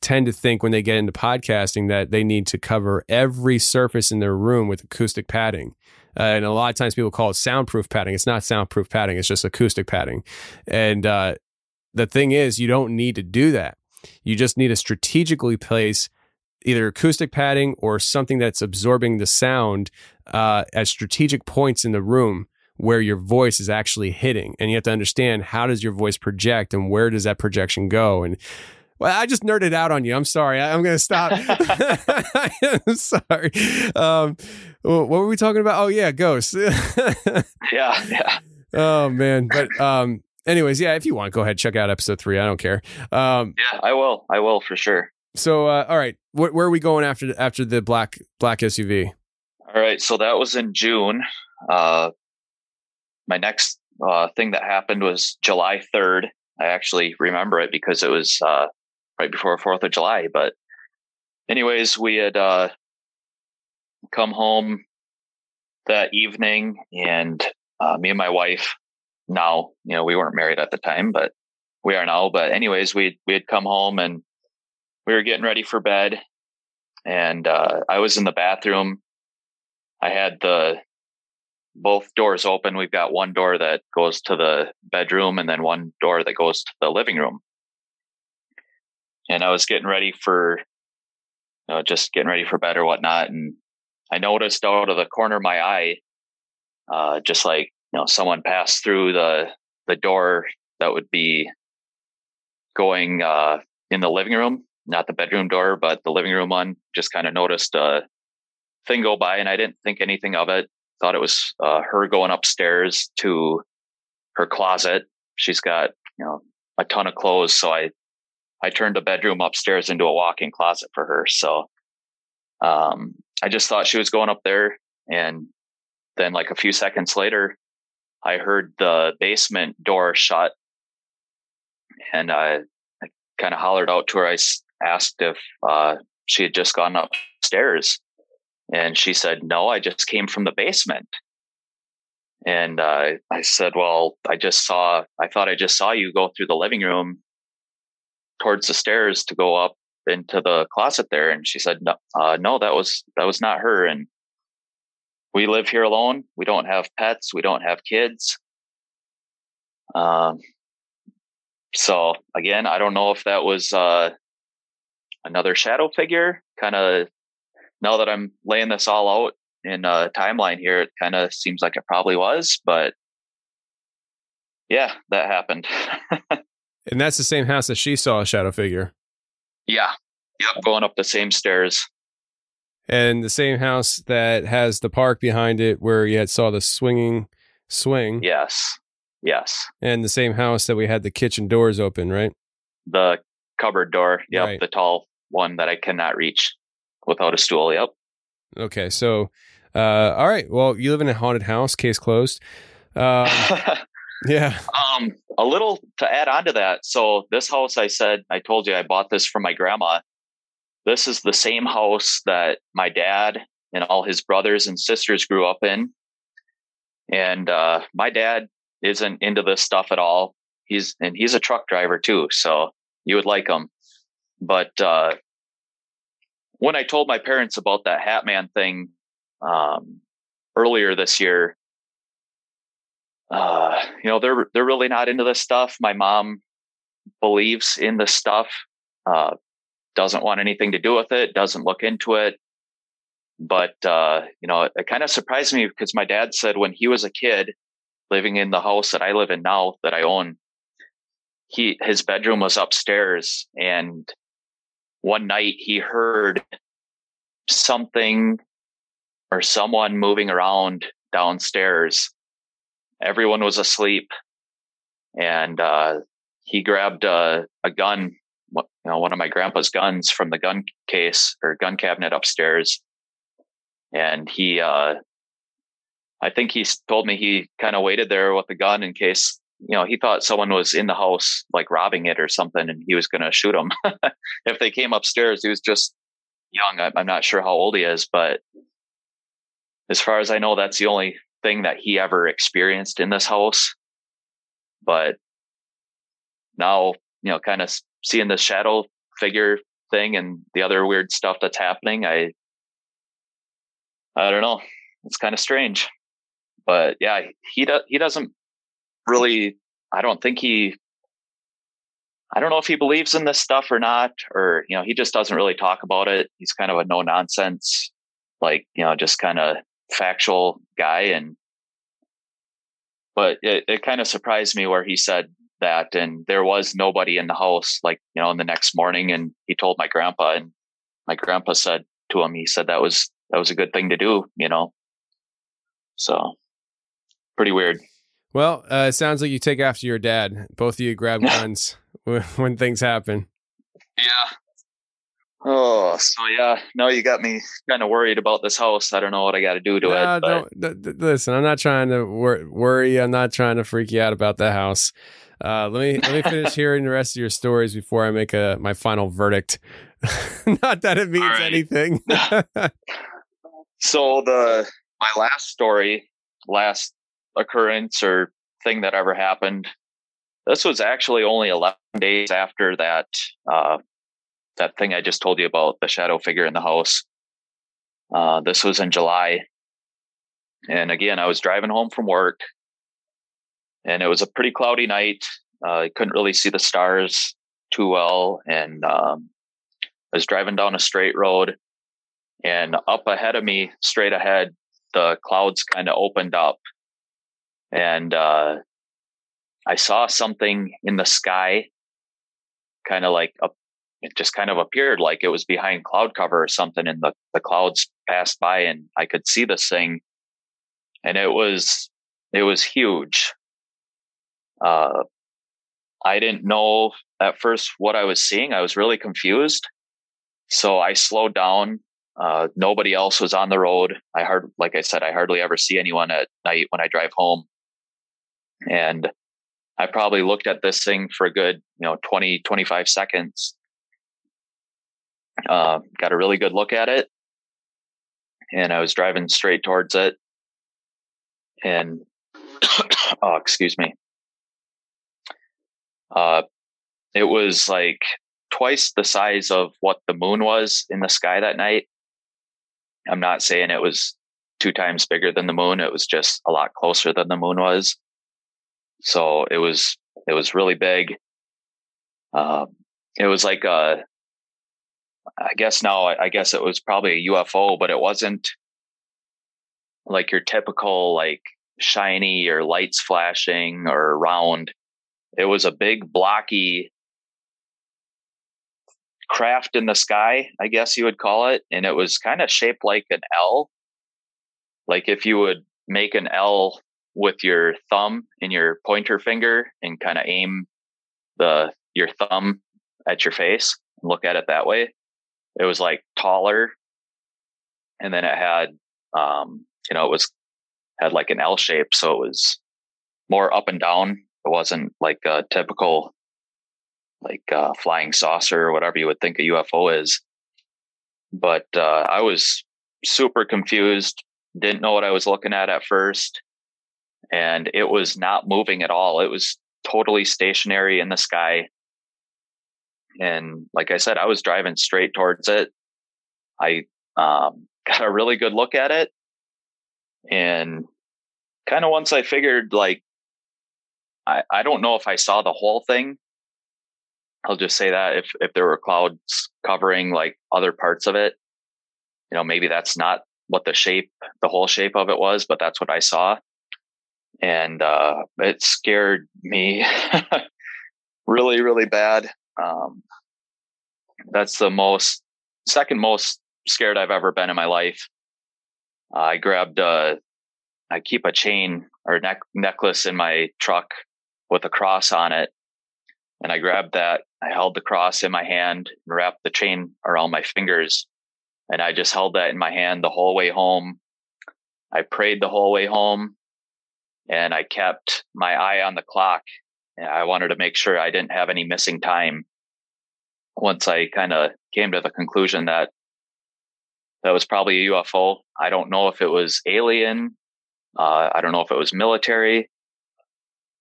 tend to think when they get into podcasting that they need to cover every surface in their room with acoustic padding. Uh, and a lot of times people call it soundproof padding. It's not soundproof padding, it's just acoustic padding. And uh, the thing is, you don't need to do that. You just need to strategically place either acoustic padding or something that's absorbing the sound uh, at strategic points in the room where your voice is actually hitting and you have to understand how does your voice project and where does that projection go and well, I just nerded out on you. I'm sorry. I, am going to stop. I'm sorry. Um, what were we talking about? Oh yeah, ghosts. Yeah. Yeah. oh man. But um, anyways, yeah. If you want, go ahead check out episode three. I don't care. Um, Yeah. I will. I will for sure. So uh, all right, wh- where are we going after after the black black SUV? All right. So that was in June. Uh, my next uh, thing that happened was July 3rd. I actually remember it because it was uh, right before 4th of July. But, anyways, we had uh, come home that evening, and uh, me and my wife now, you know, we weren't married at the time, but we are now. But, anyways, we, we had come home and we were getting ready for bed. And uh, I was in the bathroom. I had the both doors open. We've got one door that goes to the bedroom and then one door that goes to the living room. And I was getting ready for, you know, just getting ready for bed or whatnot. And I noticed out of the corner of my eye, uh, just like, you know, someone passed through the, the door that would be going, uh, in the living room, not the bedroom door, but the living room one, just kind of noticed a thing go by and I didn't think anything of it thought it was uh, her going upstairs to her closet. She's got you know a ton of clothes, so I I turned the bedroom upstairs into a walk-in closet for her. So um, I just thought she was going up there, and then like a few seconds later, I heard the basement door shut, and I, I kind of hollered out to her. I asked if uh, she had just gone upstairs. And she said, No, I just came from the basement. And uh, I said, Well, I just saw, I thought I just saw you go through the living room towards the stairs to go up into the closet there. And she said, No, uh, no that was, that was not her. And we live here alone. We don't have pets. We don't have kids. Um, so again, I don't know if that was uh, another shadow figure kind of now that I'm laying this all out in a timeline here, it kind of seems like it probably was, but yeah, that happened. And that's the same house that she saw a shadow figure. Yeah. Yep. Going up the same stairs. And the same house that has the park behind it where you had saw the swinging swing. Yes. Yes. And the same house that we had the kitchen doors open, right? The cupboard door. Yep. Right. The tall one that I cannot reach without a stool. Yep. Okay. So, uh, all right. Well, you live in a haunted house, case closed. Um, yeah. Um, a little to add on to that. So this house, I said, I told you I bought this from my grandma. This is the same house that my dad and all his brothers and sisters grew up in. And uh, my dad isn't into this stuff at all. He's and he's a truck driver too, so you would like him. But uh, when I told my parents about that Hat Man thing um, earlier this year, uh, you know, they're they're really not into this stuff. My mom believes in this stuff, uh, doesn't want anything to do with it, doesn't look into it. But uh, you know, it, it kind of surprised me because my dad said when he was a kid, living in the house that I live in now that I own, he his bedroom was upstairs, and one night he heard something or someone moving around downstairs. Everyone was asleep and uh, he grabbed a, a gun you know one of my grandpa's guns from the gun case or gun cabinet upstairs. And he uh, i think he told me he kind of waited there with the gun in case you know he thought someone was in the house like robbing it or something and he was going to shoot them if they came upstairs he was just young I'm, not sure how old he is but as far as i know that's the only thing that he ever experienced in this house. But now, you know, kind of seeing the shadow figure thing and the other weird stuff that's happening, I, I don't know. It's kind of strange, but yeah, he does. He doesn't really. I don't think he. I don't know if he believes in this stuff or not, or you know, he just doesn't really talk about it. He's kind of a no nonsense, like you know, just kind of factual guy and but it, it kind of surprised me where he said that and there was nobody in the house like you know in the next morning and he told my grandpa and my grandpa said to him he said that was that was a good thing to do you know so pretty weird Well, uh, it sounds like you take after your dad. Both of you grab guns when, things happen. yeah oh so yeah no you got me kind of worried about this house i don't know what i got to do to it but don't, th- listen, I'm not trying to wor- worry. I'm not trying to freak you out about the house. Uh, let me let me finish hearing the rest of your stories before I make a my final verdict. not that it means right. anything. So the my last story, last occurrence or thing that ever happened, this was actually only 11 days after that uh, that thing I just told you about the shadow figure in the house. Uh, this was in July, and again, I was driving home from work, and it was a pretty cloudy night. Uh, I couldn't really see the stars too well, and um, I was driving down a straight road. And up ahead of me, straight ahead, the clouds kind of opened up, and uh, I saw something in the sky, kind of like a, it just kind of appeared like it was behind cloud cover or something, and the the clouds passed by, and I could see this thing, and it was it was huge. Uh, I didn't know at first what I was seeing. I was really confused. So I slowed down uh, nobody else was on the road. I hard, like I said, I hardly ever see anyone at night when I drive home. And I probably looked at this thing for a good, you know, 20, 25 seconds. Uh, got a really good look at it. And I was driving straight towards it. And, oh, excuse me. Uh, it was like twice the size of what the moon was in the sky that night. I'm not saying it was two times bigger than the moon. It was just a lot closer than the moon was. So it was, it was really big. Um, it was like a, I guess now, I guess it was probably a UFO, but it wasn't like your typical, like shiny or lights flashing or round. it was a big blocky craft in the sky, I guess you would call it. And it was kind of shaped like an L. Like if you would make an L with your thumb and your pointer finger and kind of aim the your thumb at your face and look at it that way. It was like taller. And then it had um, you know, it was had like an L shape, so it was more up and down. It wasn't like a typical like uh, flying saucer or whatever you would think a UFO is. But uh, I was super confused, didn't know what I was looking at at first, and it was not moving at all. It was totally stationary in the sky. And like I said, I was driving straight towards it. I um, got a really good look at it. And kind of once I figured, like, I, I don't know if I saw the whole thing, I'll just say that if if there were clouds covering like other parts of it, you know, maybe that's not what the shape, the whole shape of it was, but that's what I saw. And uh, it scared me really, really bad. Um, that's the most, second most scared I've ever been in my life. Uh, I grabbed, uh, I keep a chain or neck necklace in my truck with a cross on it. And I grabbed that I held the cross in my hand, and wrapped the chain around my fingers, and I just held that in my hand the whole way home. I prayed the whole way home, and I kept my eye on the clock. I wanted to make sure I didn't have any missing time. Once I kind of came to the conclusion that that was probably a UFO. I don't know if it was alien. Uh, I don't know if it was military.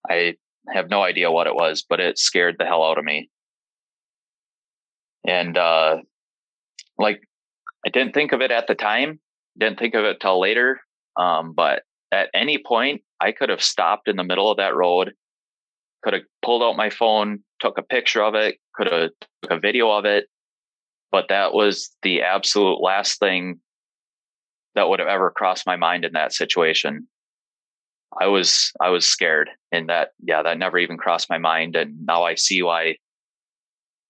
I have no idea what it was, but it scared the hell out of me. And, uh, like, I didn't think of it at the time, didn't think of it till later. Um, but at any point, I could have stopped in the middle of that road, could have pulled out my phone, took a picture of it, could have took a video of it. But that was the absolute last thing that would have ever crossed my mind in that situation. I was I was scared and that yeah that never even crossed my mind and now I see why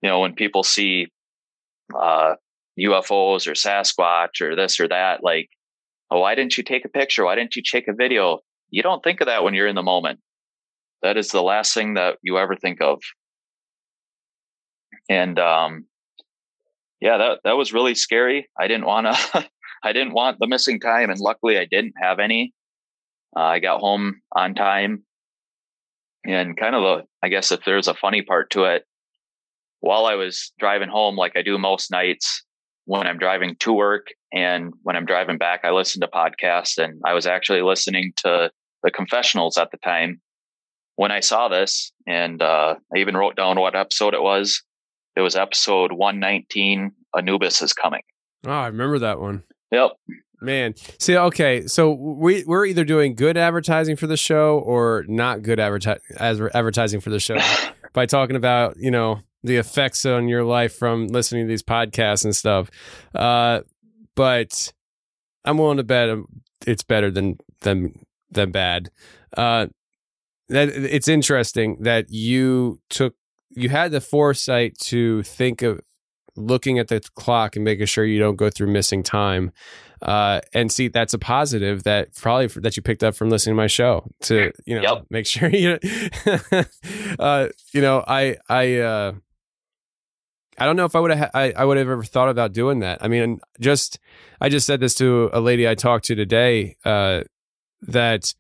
you know, when people see uh, UFOs or Sasquatch or this or that, like, oh, why didn't you take a picture? Why didn't you take a video? You don't think of that when you're in the moment. That is the last thing that you ever think of. And um, yeah, that that was really scary. I didn't want to. I didn't want the missing time, and luckily, I didn't have any. Uh, I got home on time, and kind of the. I guess if there's a funny part to it, while I was driving home, like I do most nights when I'm driving to work and when I'm driving back, I listen to podcasts and I was actually listening to the confessionals at the time when I saw this. And uh, I even wrote down what episode it was. It was episode 119 Anubis is coming. Oh, I remember that one. Yep. Man, see, okay, so we we're either doing good advertising for the show or not good adverti- advertising for the show by talking about you know the effects on your life from listening to these podcasts and stuff. Uh, but I'm willing to bet it's better than than than bad. Uh, that it's interesting that you took you had the foresight to think of looking at the clock and making sure you don't go through missing time. Uh, and see, that's a positive that probably for, that you picked up from listening to my show to, you know, yep. make sure you, uh, you know, I, I, uh, I don't know if I would have I, I would have ever thought about doing that. I mean, just I just said this to a lady I talked to today uh, that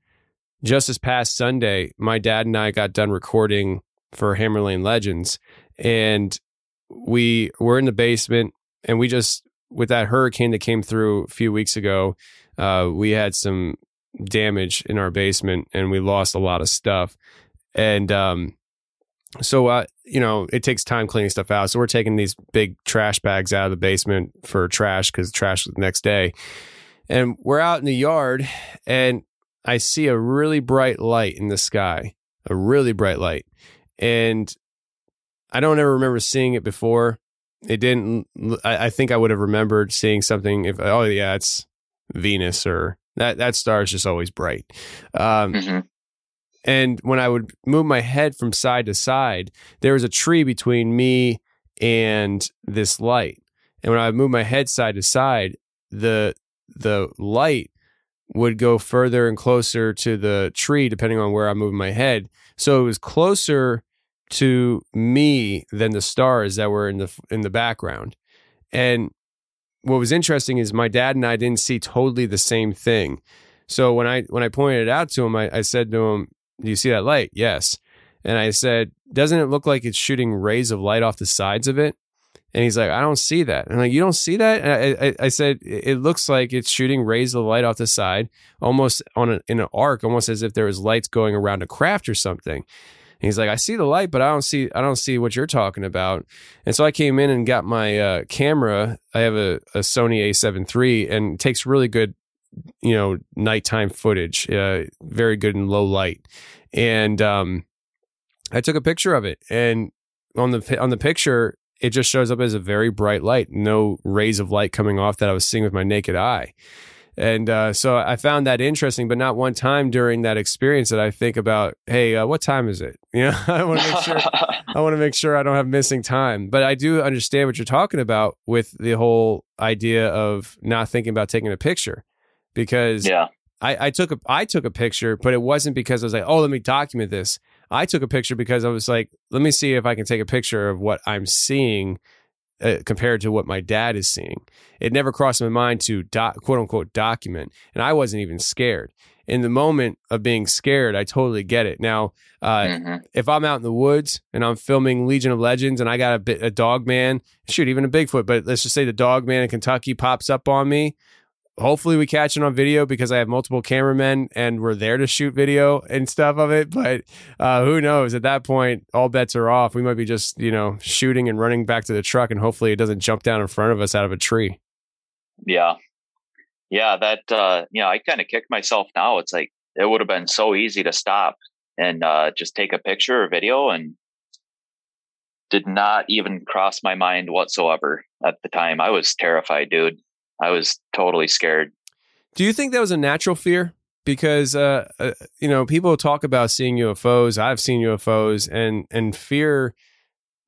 just this past Sunday, my dad and I got done recording for Hammerlane Legends, and we were in the basement, and we just with that hurricane that came through a few weeks ago, uh, we had some damage in our basement, and we lost a lot of stuff, and um, so uh, you know it takes time cleaning stuff out. So we're taking these big trash bags out of the basement for trash because trash was the next day. And we're out in the yard and i see a really bright light in the sky a really bright light. And i don't ever remember seeing it before. It didn't i, I think i would have remembered seeing something if oh yeah it's venus or that that star is just always bright. Um, mm-hmm And when I would move my head from side to side, there was a tree between me and this light. And when I would move my head side to side, the the light would go further and closer to the tree depending on where I'm moving my head. So it was closer to me than the stars that were in the in the background. And what was interesting is my dad and I didn't see totally the same thing. So when I when I pointed it out to him, I, I said to him, "Do you see that light?" Yes. And I said, "Doesn't it look like it's shooting rays of light off the sides of it?" And he's like, "I don't see that." And I'm like, "You don't see that?" And I, I, I said, "It looks like it's shooting rays of light off the side, almost on a, in an arc, almost as if there was lights going around a craft or something." And he's like, I see the light, but I don't see I don't see what you're talking about. And so I came in and got my uh, camera. I have a, a Sony A7 III and takes really good, you know, nighttime footage. Uh, very good in low light. And um, I took a picture of it, and on the on the picture, it just shows up as a very bright light, no rays of light coming off that I was seeing with my naked eye. And uh, so I found that interesting, but not one time during that experience that I think about, hey, uh, what time is it? You know, I want to make sure I want to make sure I don't have missing time. But I do understand what you're talking about with the whole idea of not thinking about taking a picture, because Yeah. I, I took a I took a picture, but it wasn't because I was like, oh, let me document this. I took a picture because I was like, let me see if I can take a picture of what I'm seeing uh, compared to what my dad is seeing. It never crossed my mind to doc, quote unquote document, and I wasn't even scared. In the moment of being scared, I totally get it. Now, uh, Mhm. if I'm out in the woods and I'm filming Legion of Legends and I got a, bit, a dog man, shoot, even a Bigfoot, but let's just say the dog man in Kentucky pops up on me. Hopefully, we catch it on video because I have multiple cameramen and we're there to shoot video and stuff of it. But uh, who knows? At that point, all bets are off. We might be just, you know, shooting and running back to the truck, and hopefully, it doesn't jump down in front of us out of a tree. Yeah. Yeah, that uh you know, I kind of kick myself now. It's like it would have been so easy to stop and uh just take a picture or video and did not even cross my mind whatsoever at the time. I was terrified, dude. I was totally scared. Do you think that was a natural fear? Because uh, uh, you know, people talk about seeing UFOs. I've seen UFOs, and and fear.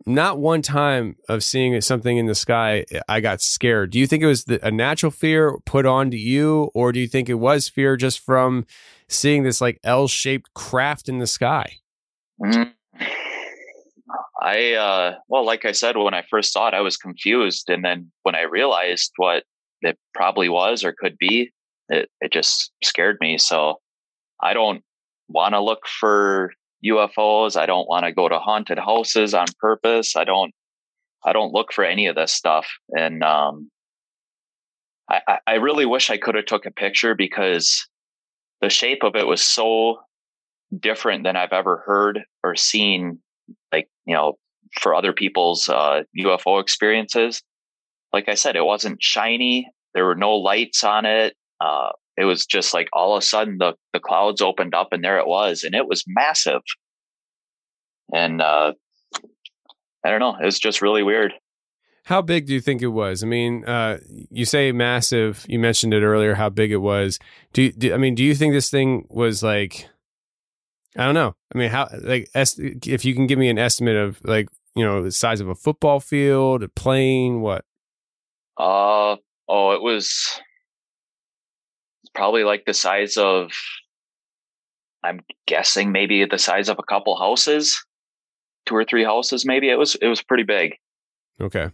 Not one time of seeing something in the sky, I got scared. Do you think it was the, a natural fear put onto you, or do you think it was fear just from seeing this like L-shaped craft in the sky? Mm. I uh well, like I said, when I first saw it, I was confused, and then when I realized what it probably was or could be, it it just scared me. So I don't want to look for UFOs. I don't want to go to haunted houses on purpose. I don't I don't look for any of this stuff. And um I, I- really wish I could have took a picture because the shape of it was so different than I've ever heard or seen, like, you know, for other people's uh, UFO experiences. Like I said, it wasn't shiny. There were no lights on it. Uh, it was just like all of a sudden the, the clouds opened up and there it was. And it was massive. And uh, I don't know. It was just really weird. How big do you think it was? I mean, uh, you say massive. You mentioned it earlier. How big it was? Do, you, do I mean? Do you think this thing was like? I don't know. I mean, how like est- if you can give me an estimate of like you know the size of a football field, a plane, what? Uh, oh, it was probably like the size of, I'm guessing maybe the size of a couple houses, two or three houses, maybe. It was, it was pretty big. Okay.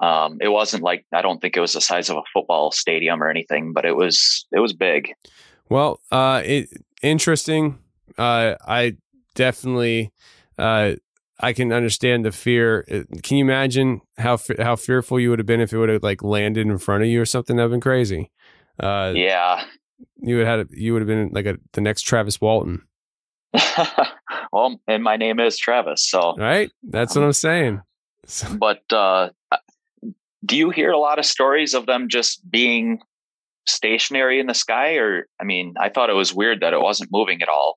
Um, it wasn't like, I don't think it was the size of a football stadium or anything, but it was, it was big. Well, uh, it interesting. Uh, I definitely, uh, I can understand the fear. Uh, Can you imagine how how fearful you would have been if it would have like landed in front of you or something? That'd been crazy. Uh, Yeah. you would have had you would have been like a the next Travis Walton, well, and my name is Travis. So, right? That's what I'm saying. So- but, uh, do you hear a lot of stories of them just being stationary in the sky or i mean i thought it was weird that it wasn't moving at all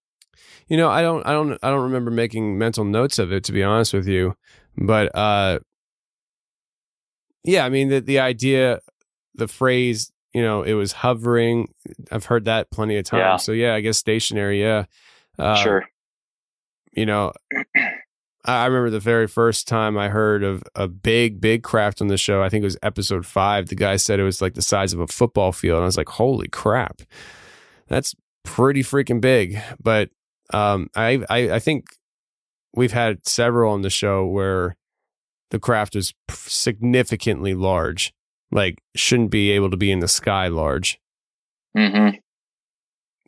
You know, I don't, I don't, I don't remember making mental notes of it to be honest with you, but uh, yeah, I mean the the idea, the phrase, you know, it was hovering. I've heard that plenty of times. Yeah. So yeah, I guess stationary. Yeah, Uh, sure. You know, I I remember the very first time I heard of a big, big craft on the show. I think it was episode five. The guy said it was like the size of a football field. And I was like, holy crap. That's pretty freaking big. But um, I, I, I think we've had several on the show where the craft is significantly large, like shouldn't be able to be in the sky large. hmm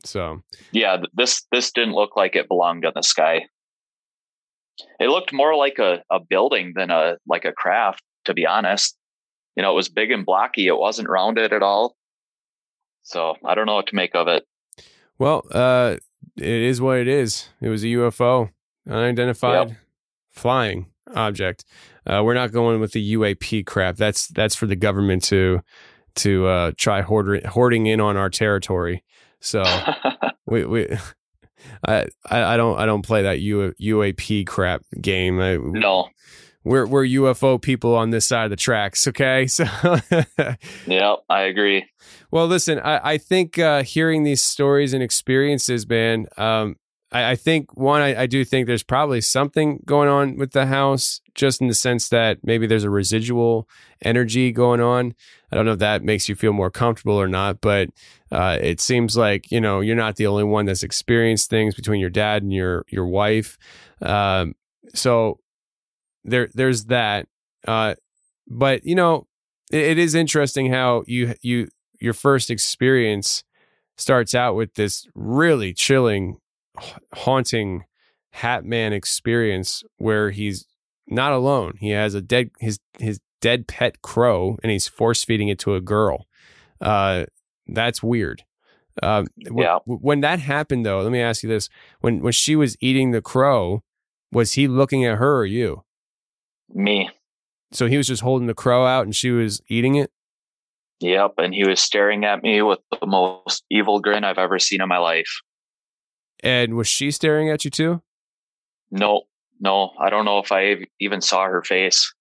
So, Yeah, this this didn't look like it belonged in the sky. It looked more like a, a building than a like a craft, to be honest. You know, it was big and blocky. It wasn't rounded at all. So I don't know what to make of it. well, uh, it is what it is. It was a UFO, unidentified flying object. Uh, we're not going with the UAP crap. That's that's for the government to to uh, try hoarding hoarding in on our territory. So we we. I, I I don't I don't play that U, UAP crap game. I, no. We're we're UFO people on this side of the tracks. Okay, so Yep, I agree. well, listen, I, I think uh, hearing these stories and experiences, man, um, I, I think one, I, I do think there's probably something going on with the house, just in the sense that maybe there's a residual energy going on. I don't know if that makes you feel more comfortable or not, but uh, it seems like you know you're not the only one that's experienced things between your dad and your your wife. Um, so there there's that. Uh, but you know, it, it is interesting how you you your first experience starts out with this really chilling, haunting Hat Man experience where he's not alone. He has a dead his his dead pet crow, and he's force feeding it to a girl. Uh, that's weird. W- Yeah. w- when that happened, though, let me ask you this: when when she was eating the crow, was he looking at her or you? Me. So he was just holding the crow out, and she was eating it. Yep, and he was staring at me with the most evil grin I've ever seen in my life. And was she staring at you too? No, no, I don't know if I even saw her face.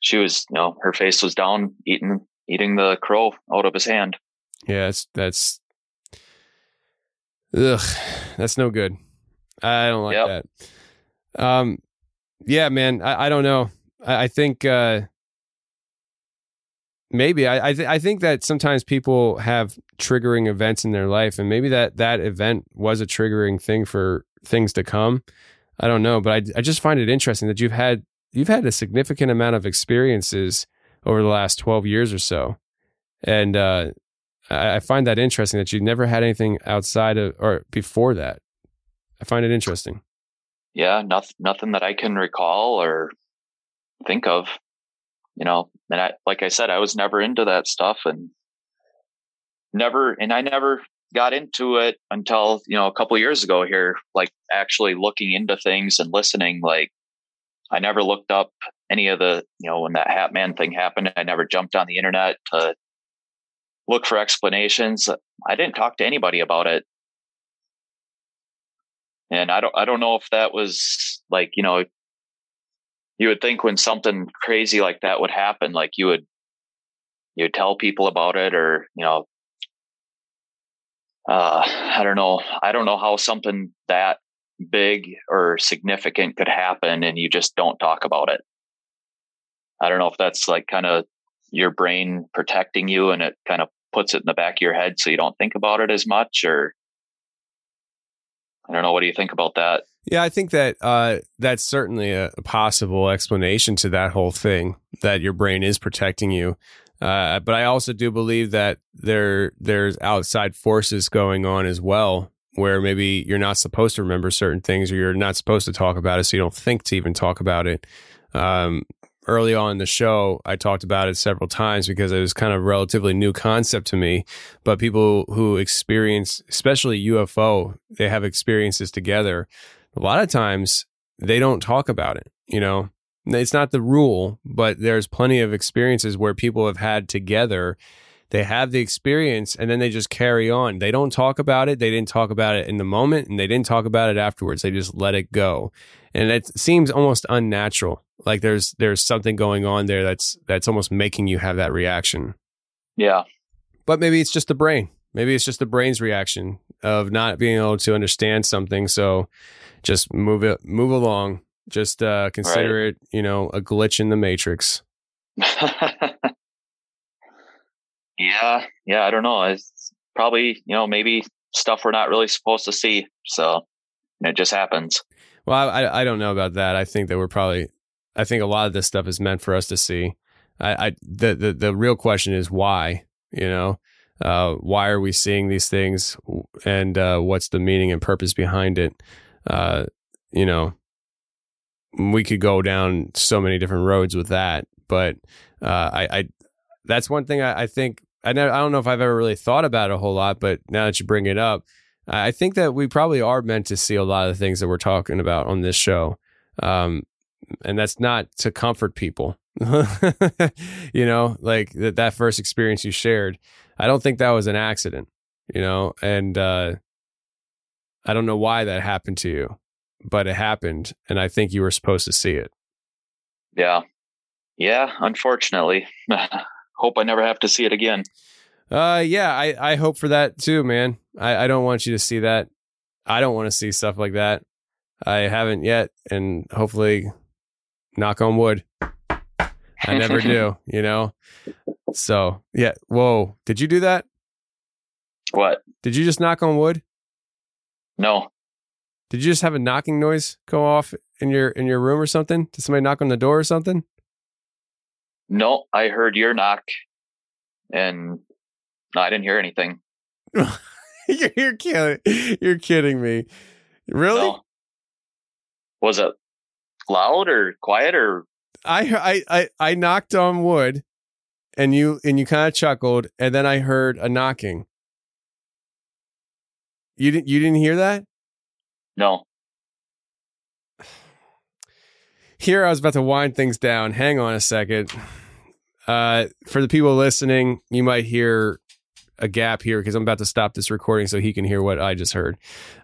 She was, you know, her face was down, eating eating the crow out of his hand. Yeah, that's that's ugh, that's no good. I don't like Yep. that. Um, yeah, man, I, I don't know. I, I think uh, maybe I I, th- I think that sometimes people have triggering events in their life, and maybe that that event was a triggering thing for things to come. I don't know, but I I just find it interesting that you've had you've had a significant amount of experiences over the last twelve years or so, and uh, I, I find that interesting that you never had anything outside of or before that. I find it interesting. Yeah, nothing nothing that I can recall or think of. You know, and I like I said, I was never into that stuff and never and I never got into it until, you know, a couple years ago here, like actually looking into things and listening. Like I never looked up any of the, you know, when that Hat Man thing happened, I never jumped on the internet to look for explanations. I didn't talk to anybody about it. And I don't I don't know if that was like, you know, you would think when something crazy like that would happen, like you would you would tell people about it or, you know, uh I don't know. I don't know how something that big or significant could happen and you just don't talk about it. I don't know if that's like kind of your brain protecting you and it kind of puts it in the back of your head so you don't think about it as much or I don't know. What do you think about that? Yeah, I think that uh, that's certainly a, possible explanation to that whole thing that your brain is protecting you. Uh, but I also do believe that there there's outside forces going on as well, where maybe you're not supposed to remember certain things, or you're not supposed to talk about it, so you don't think to even talk about it. Um, early on in the show, I talked about it several times because it was kind of a relatively new concept to me. But people who experience, especially UFO, they have experiences together. A lot of times they don't talk about it. You know, it's not the rule, but there's plenty of experiences where people have had together. They have the experience and then they just carry on. They don't talk about it. They didn't talk about it in the moment and they didn't talk about it afterwards. They just let it go. And it seems almost unnatural. Like there's there's something going on there that's that's almost making you have that reaction. Yeah. But maybe it's just the brain. Maybe it's just the brain's reaction of not being able to understand something. So just move it, move along. Just uh, consider it, you know, a glitch in the matrix. yeah, yeah, I don't know. It's probably, you know, maybe stuff we're not really supposed to see. So it just happens. Well, I I don't know about that. I think that we're probably I think a lot of this stuff is meant for us to see. I, I the, the the real question is why, you know? Uh, why are we seeing these things and uh, what's the meaning and purpose behind it? Uh, you know, we could go down so many different roads with that, but uh, I, I, that's one thing I, I think I, never, I don't know if I've ever really thought about it a whole lot, but now that you bring it up, I think that we probably are meant to see a lot of the things that we're talking about on this show. Um, and that's not to comfort people. you know, like that, that first experience you shared. I don't think that was an accident, you know, and uh, I don't know why that happened to you, but it happened. And I think you were supposed to see it. Yeah. Yeah. Unfortunately. hope I never have to see it again. Uh, yeah, I, I hope for that too, man. I, I don't want you to see that. I don't want to see stuff like that. I haven't yet, and hopefully, knock on wood, I never do. You know. So yeah. Whoa! Did you do that? What? Did you just knock on wood? No. Did you just have a knocking noise go off in your in your room or something? Did somebody knock on the door or something? No, I heard your knock, and no, I didn't hear anything. you're, you're kidding. You're kidding me. Really? No. Was it loud or quiet or? I I I, I knocked on wood, and you and you kind of chuckled, and then I heard a knocking. You didn't you didn't hear that? No. Here I was about to wind things down. Hang on a second. Uh, for the people listening, you might hear a gap here because I'm about to stop this recording so he can hear what I just heard.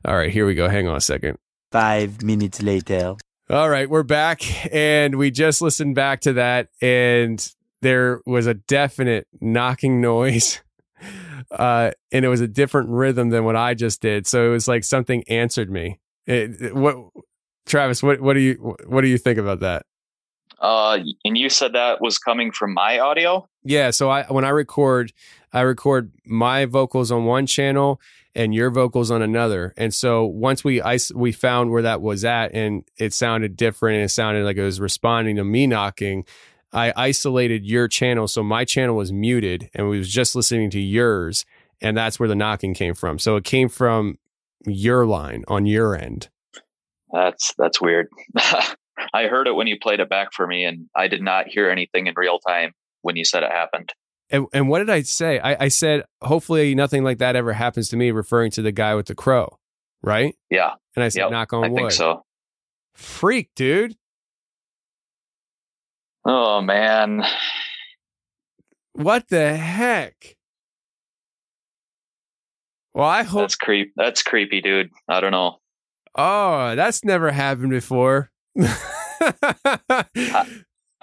All right, here we go. Hang on a second. Five minutes later. All right, we're back and we just listened back to that and there was a definite knocking noise. Uh, and it was a different rhythm than what I just did. So it was like something answered me. It, it, what Travis, what what do you what do you think about that? Uh, and you said that was coming from my audio. Yeah. So I when I record, I record my vocals on one channel and your vocals on another. And so once we ice, we found where that was at, and it sounded different, and it sounded like it was responding to me knocking. I isolated your channel, so my channel was muted, and we was just listening to yours, and that's where the knocking came from. So it came from your line on your end. That's that's weird. I heard it when you played it back for me, and I did not hear anything in real time when you said it happened. And, and what did I say? I, I said, hopefully nothing like that ever happens to me, referring to the guy with the crow, right? Yeah. And I said, yep, knock on I wood. think so. Freak, dude. Oh, man. What the heck? Well, I hope that's creep. That's creepy, dude. I don't know. Oh, that's never happened before. I,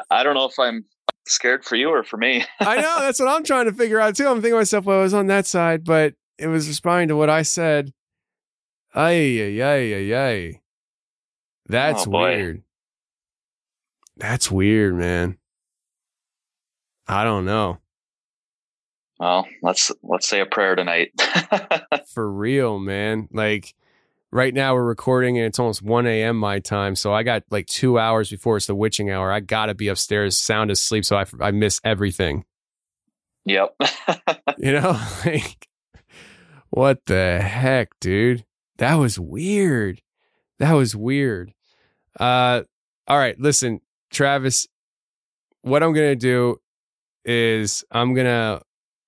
I, don't know if I'm scared for you or for me. I know that's what I'm trying to figure out too. I'm thinking to myself, well, I was on that side, but it was responding to what I said. Ay, ay, ay, ay, ay. That's oh, weird. That's weird, man. I don't know. Well, let's let's say a prayer tonight. For real, man. Like right now we're recording and it's almost 1 a.m. my time. So I got like two hours before it's the witching hour. I got to be upstairs, sound asleep. So I, I miss everything. Yep. you know, like, what the heck, dude? That was weird. That was weird. Uh, all right, listen, Travis, what I'm going to do is I'm going to,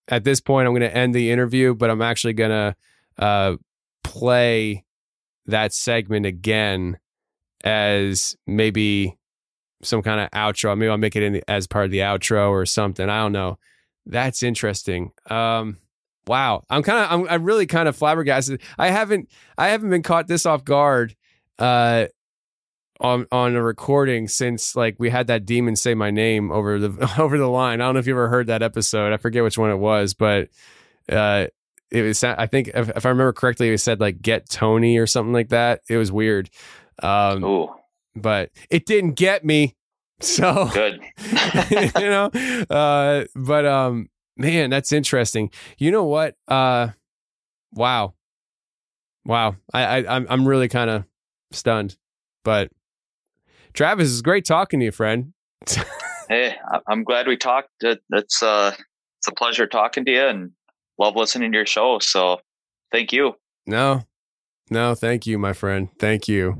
at this point, I'm going to end the interview, but I'm actually going to uh, play that segment again as maybe some kind of outro. Maybe I'll make it in the, as part of the outro or something. I don't know. That's interesting. Um, wow, I'm kind of, I'm, I'm really kind of flabbergasted. I haven't, I haven't been caught this off guard, uh, on on a recording since like we had that demon say my name over the over the line. I don't know if you ever heard that episode. I forget which one it was, but uh, it was. I think if, if I remember correctly, it said like "Get Tony" or something like that. It was weird. Um, Ooh, but it didn't get me. So good. you know, uh, but um, man, that's interesting. You know what? Uh, wow, wow. I, I I'm I'm really kind of stunned. But Travis, it's great talking to you, friend. Hey, I'm glad we talked. It's uh, it's a pleasure talking to you, and love listening to your show. So, thank you. No, no, thank you, my friend. Thank you.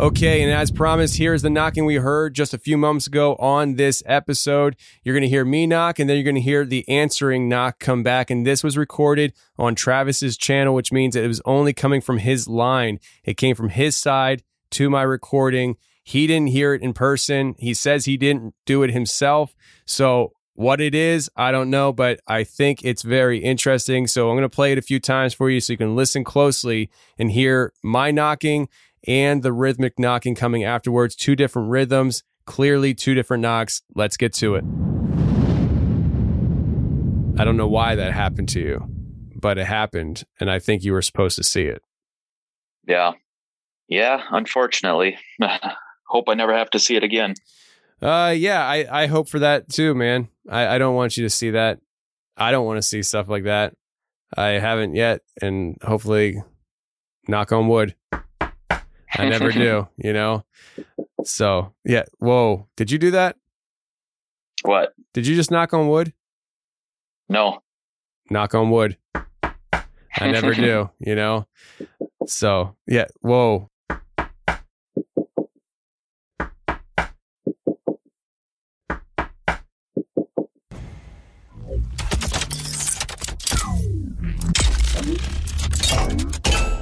Okay, and as promised, here's the knocking we heard just a few moments ago on this episode. You're going to hear me knock, and then you're going to hear the answering knock come back. And this was recorded on Travis's channel, which means it was only coming from his line. It came from his side to my recording. He didn't hear it in person. He says he didn't do it himself. So what it is, I don't know, but I think it's very interesting. So I'm going to play it a few times for you so you can listen closely and hear my knocking and the rhythmic knocking coming afterwards. Two different rhythms, clearly two different knocks. Let's get to it. I don't know why that happened to you, but it happened, and I think you were supposed to see it. Yeah, yeah. Unfortunately, hope I never have to see it again. Uh, yeah, I, I hope for that too, man. I, I don't want you to see that. I don't want to see stuff like that. I haven't yet, and hopefully, knock on wood, I never do, you know? So, yeah. Whoa. Did you do that? What? Did you just knock on wood? No. Knock on wood. I never do, you know? So, yeah. Whoa.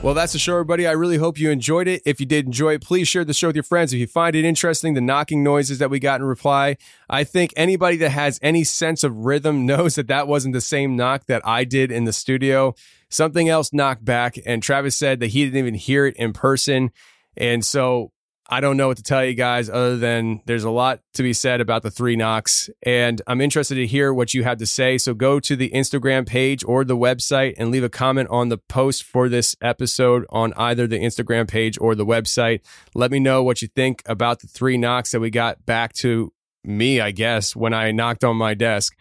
Well, that's the show, everybody. I really hope you enjoyed it. If you did enjoy it, please share the show with your friends. If you find it interesting, the knocking noises that we got in reply, I think anybody that has any sense of rhythm knows that that wasn't the same knock that I did in the studio. Something else knocked back, and Travis said that he didn't even hear it in person. And so I don't know what to tell you guys other than there's a lot to be said about the three knocks. And I'm interested to hear what you have to say. So go to the Instagram page or the website and leave a comment on the post for this episode on either the Instagram page or the website. Let me know what you think about the three knocks that we got back to me, I guess, when I knocked on my desk.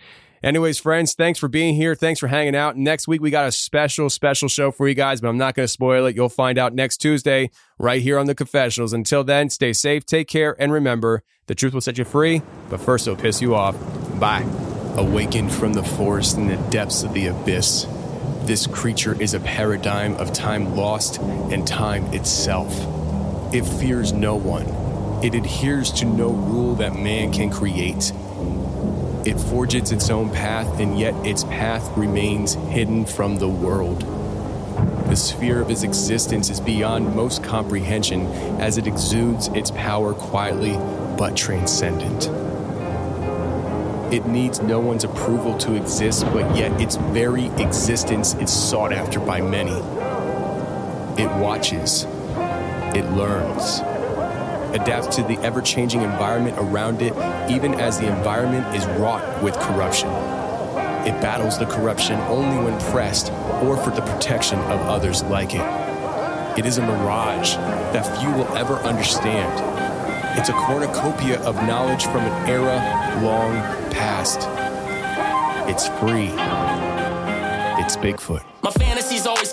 Anyways, friends, thanks for being here. Thanks for hanging out. Next week, we got a special, special show for you guys, but I'm not going to spoil it. You'll find out next Tuesday right here on The Confessionals. Until then, stay safe, take care, and remember the truth will set you free, but first it'll piss you off. Bye. Awakened from the forest in the depths of the abyss, this creature is a paradigm of time lost and time itself. It fears no one, it adheres to no rule that man can create. It forges its own path, and yet its path remains hidden from the world. The sphere of its existence is beyond most comprehension as it exudes its power quietly but transcendent. It needs no one's approval to exist, but yet its very existence is sought after by many. It watches, it learns, adapts to the ever changing environment around it, even as the environment is wrought with corruption. It battles the corruption only when pressed or for the protection of others like it. It is a mirage that few will ever understand. It's a cornucopia of knowledge from an era long past. It's free. It's Bigfoot.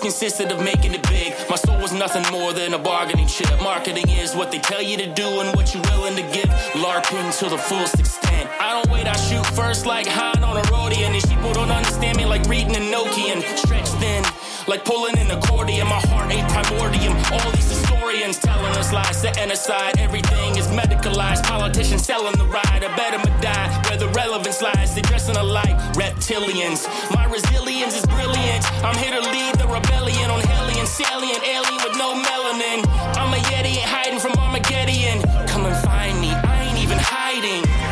Consisted of making it big. My soul was nothing more than a bargaining chip. Marketing is what they tell you to do and what you're willing to give. LARPing to the fullest extent. I don't wait, I shoot first like Han on a Rodian. And these people don't understand me like reading a Nokian. Stretched thin, like pulling an accordion. My heart ain't primordium. All these historians telling us lies, setting aside. Everything is medicalized. Politicians selling the ride. I bet 'em a die where the relevance lies. they're dressing alike reptilians. My resilience is brilliant. I'm here to lead the rebellion on Hellion, salient, alien with no melanin. I'm a Yeti, hiding from Armageddon. Come and find me, I ain't even hiding.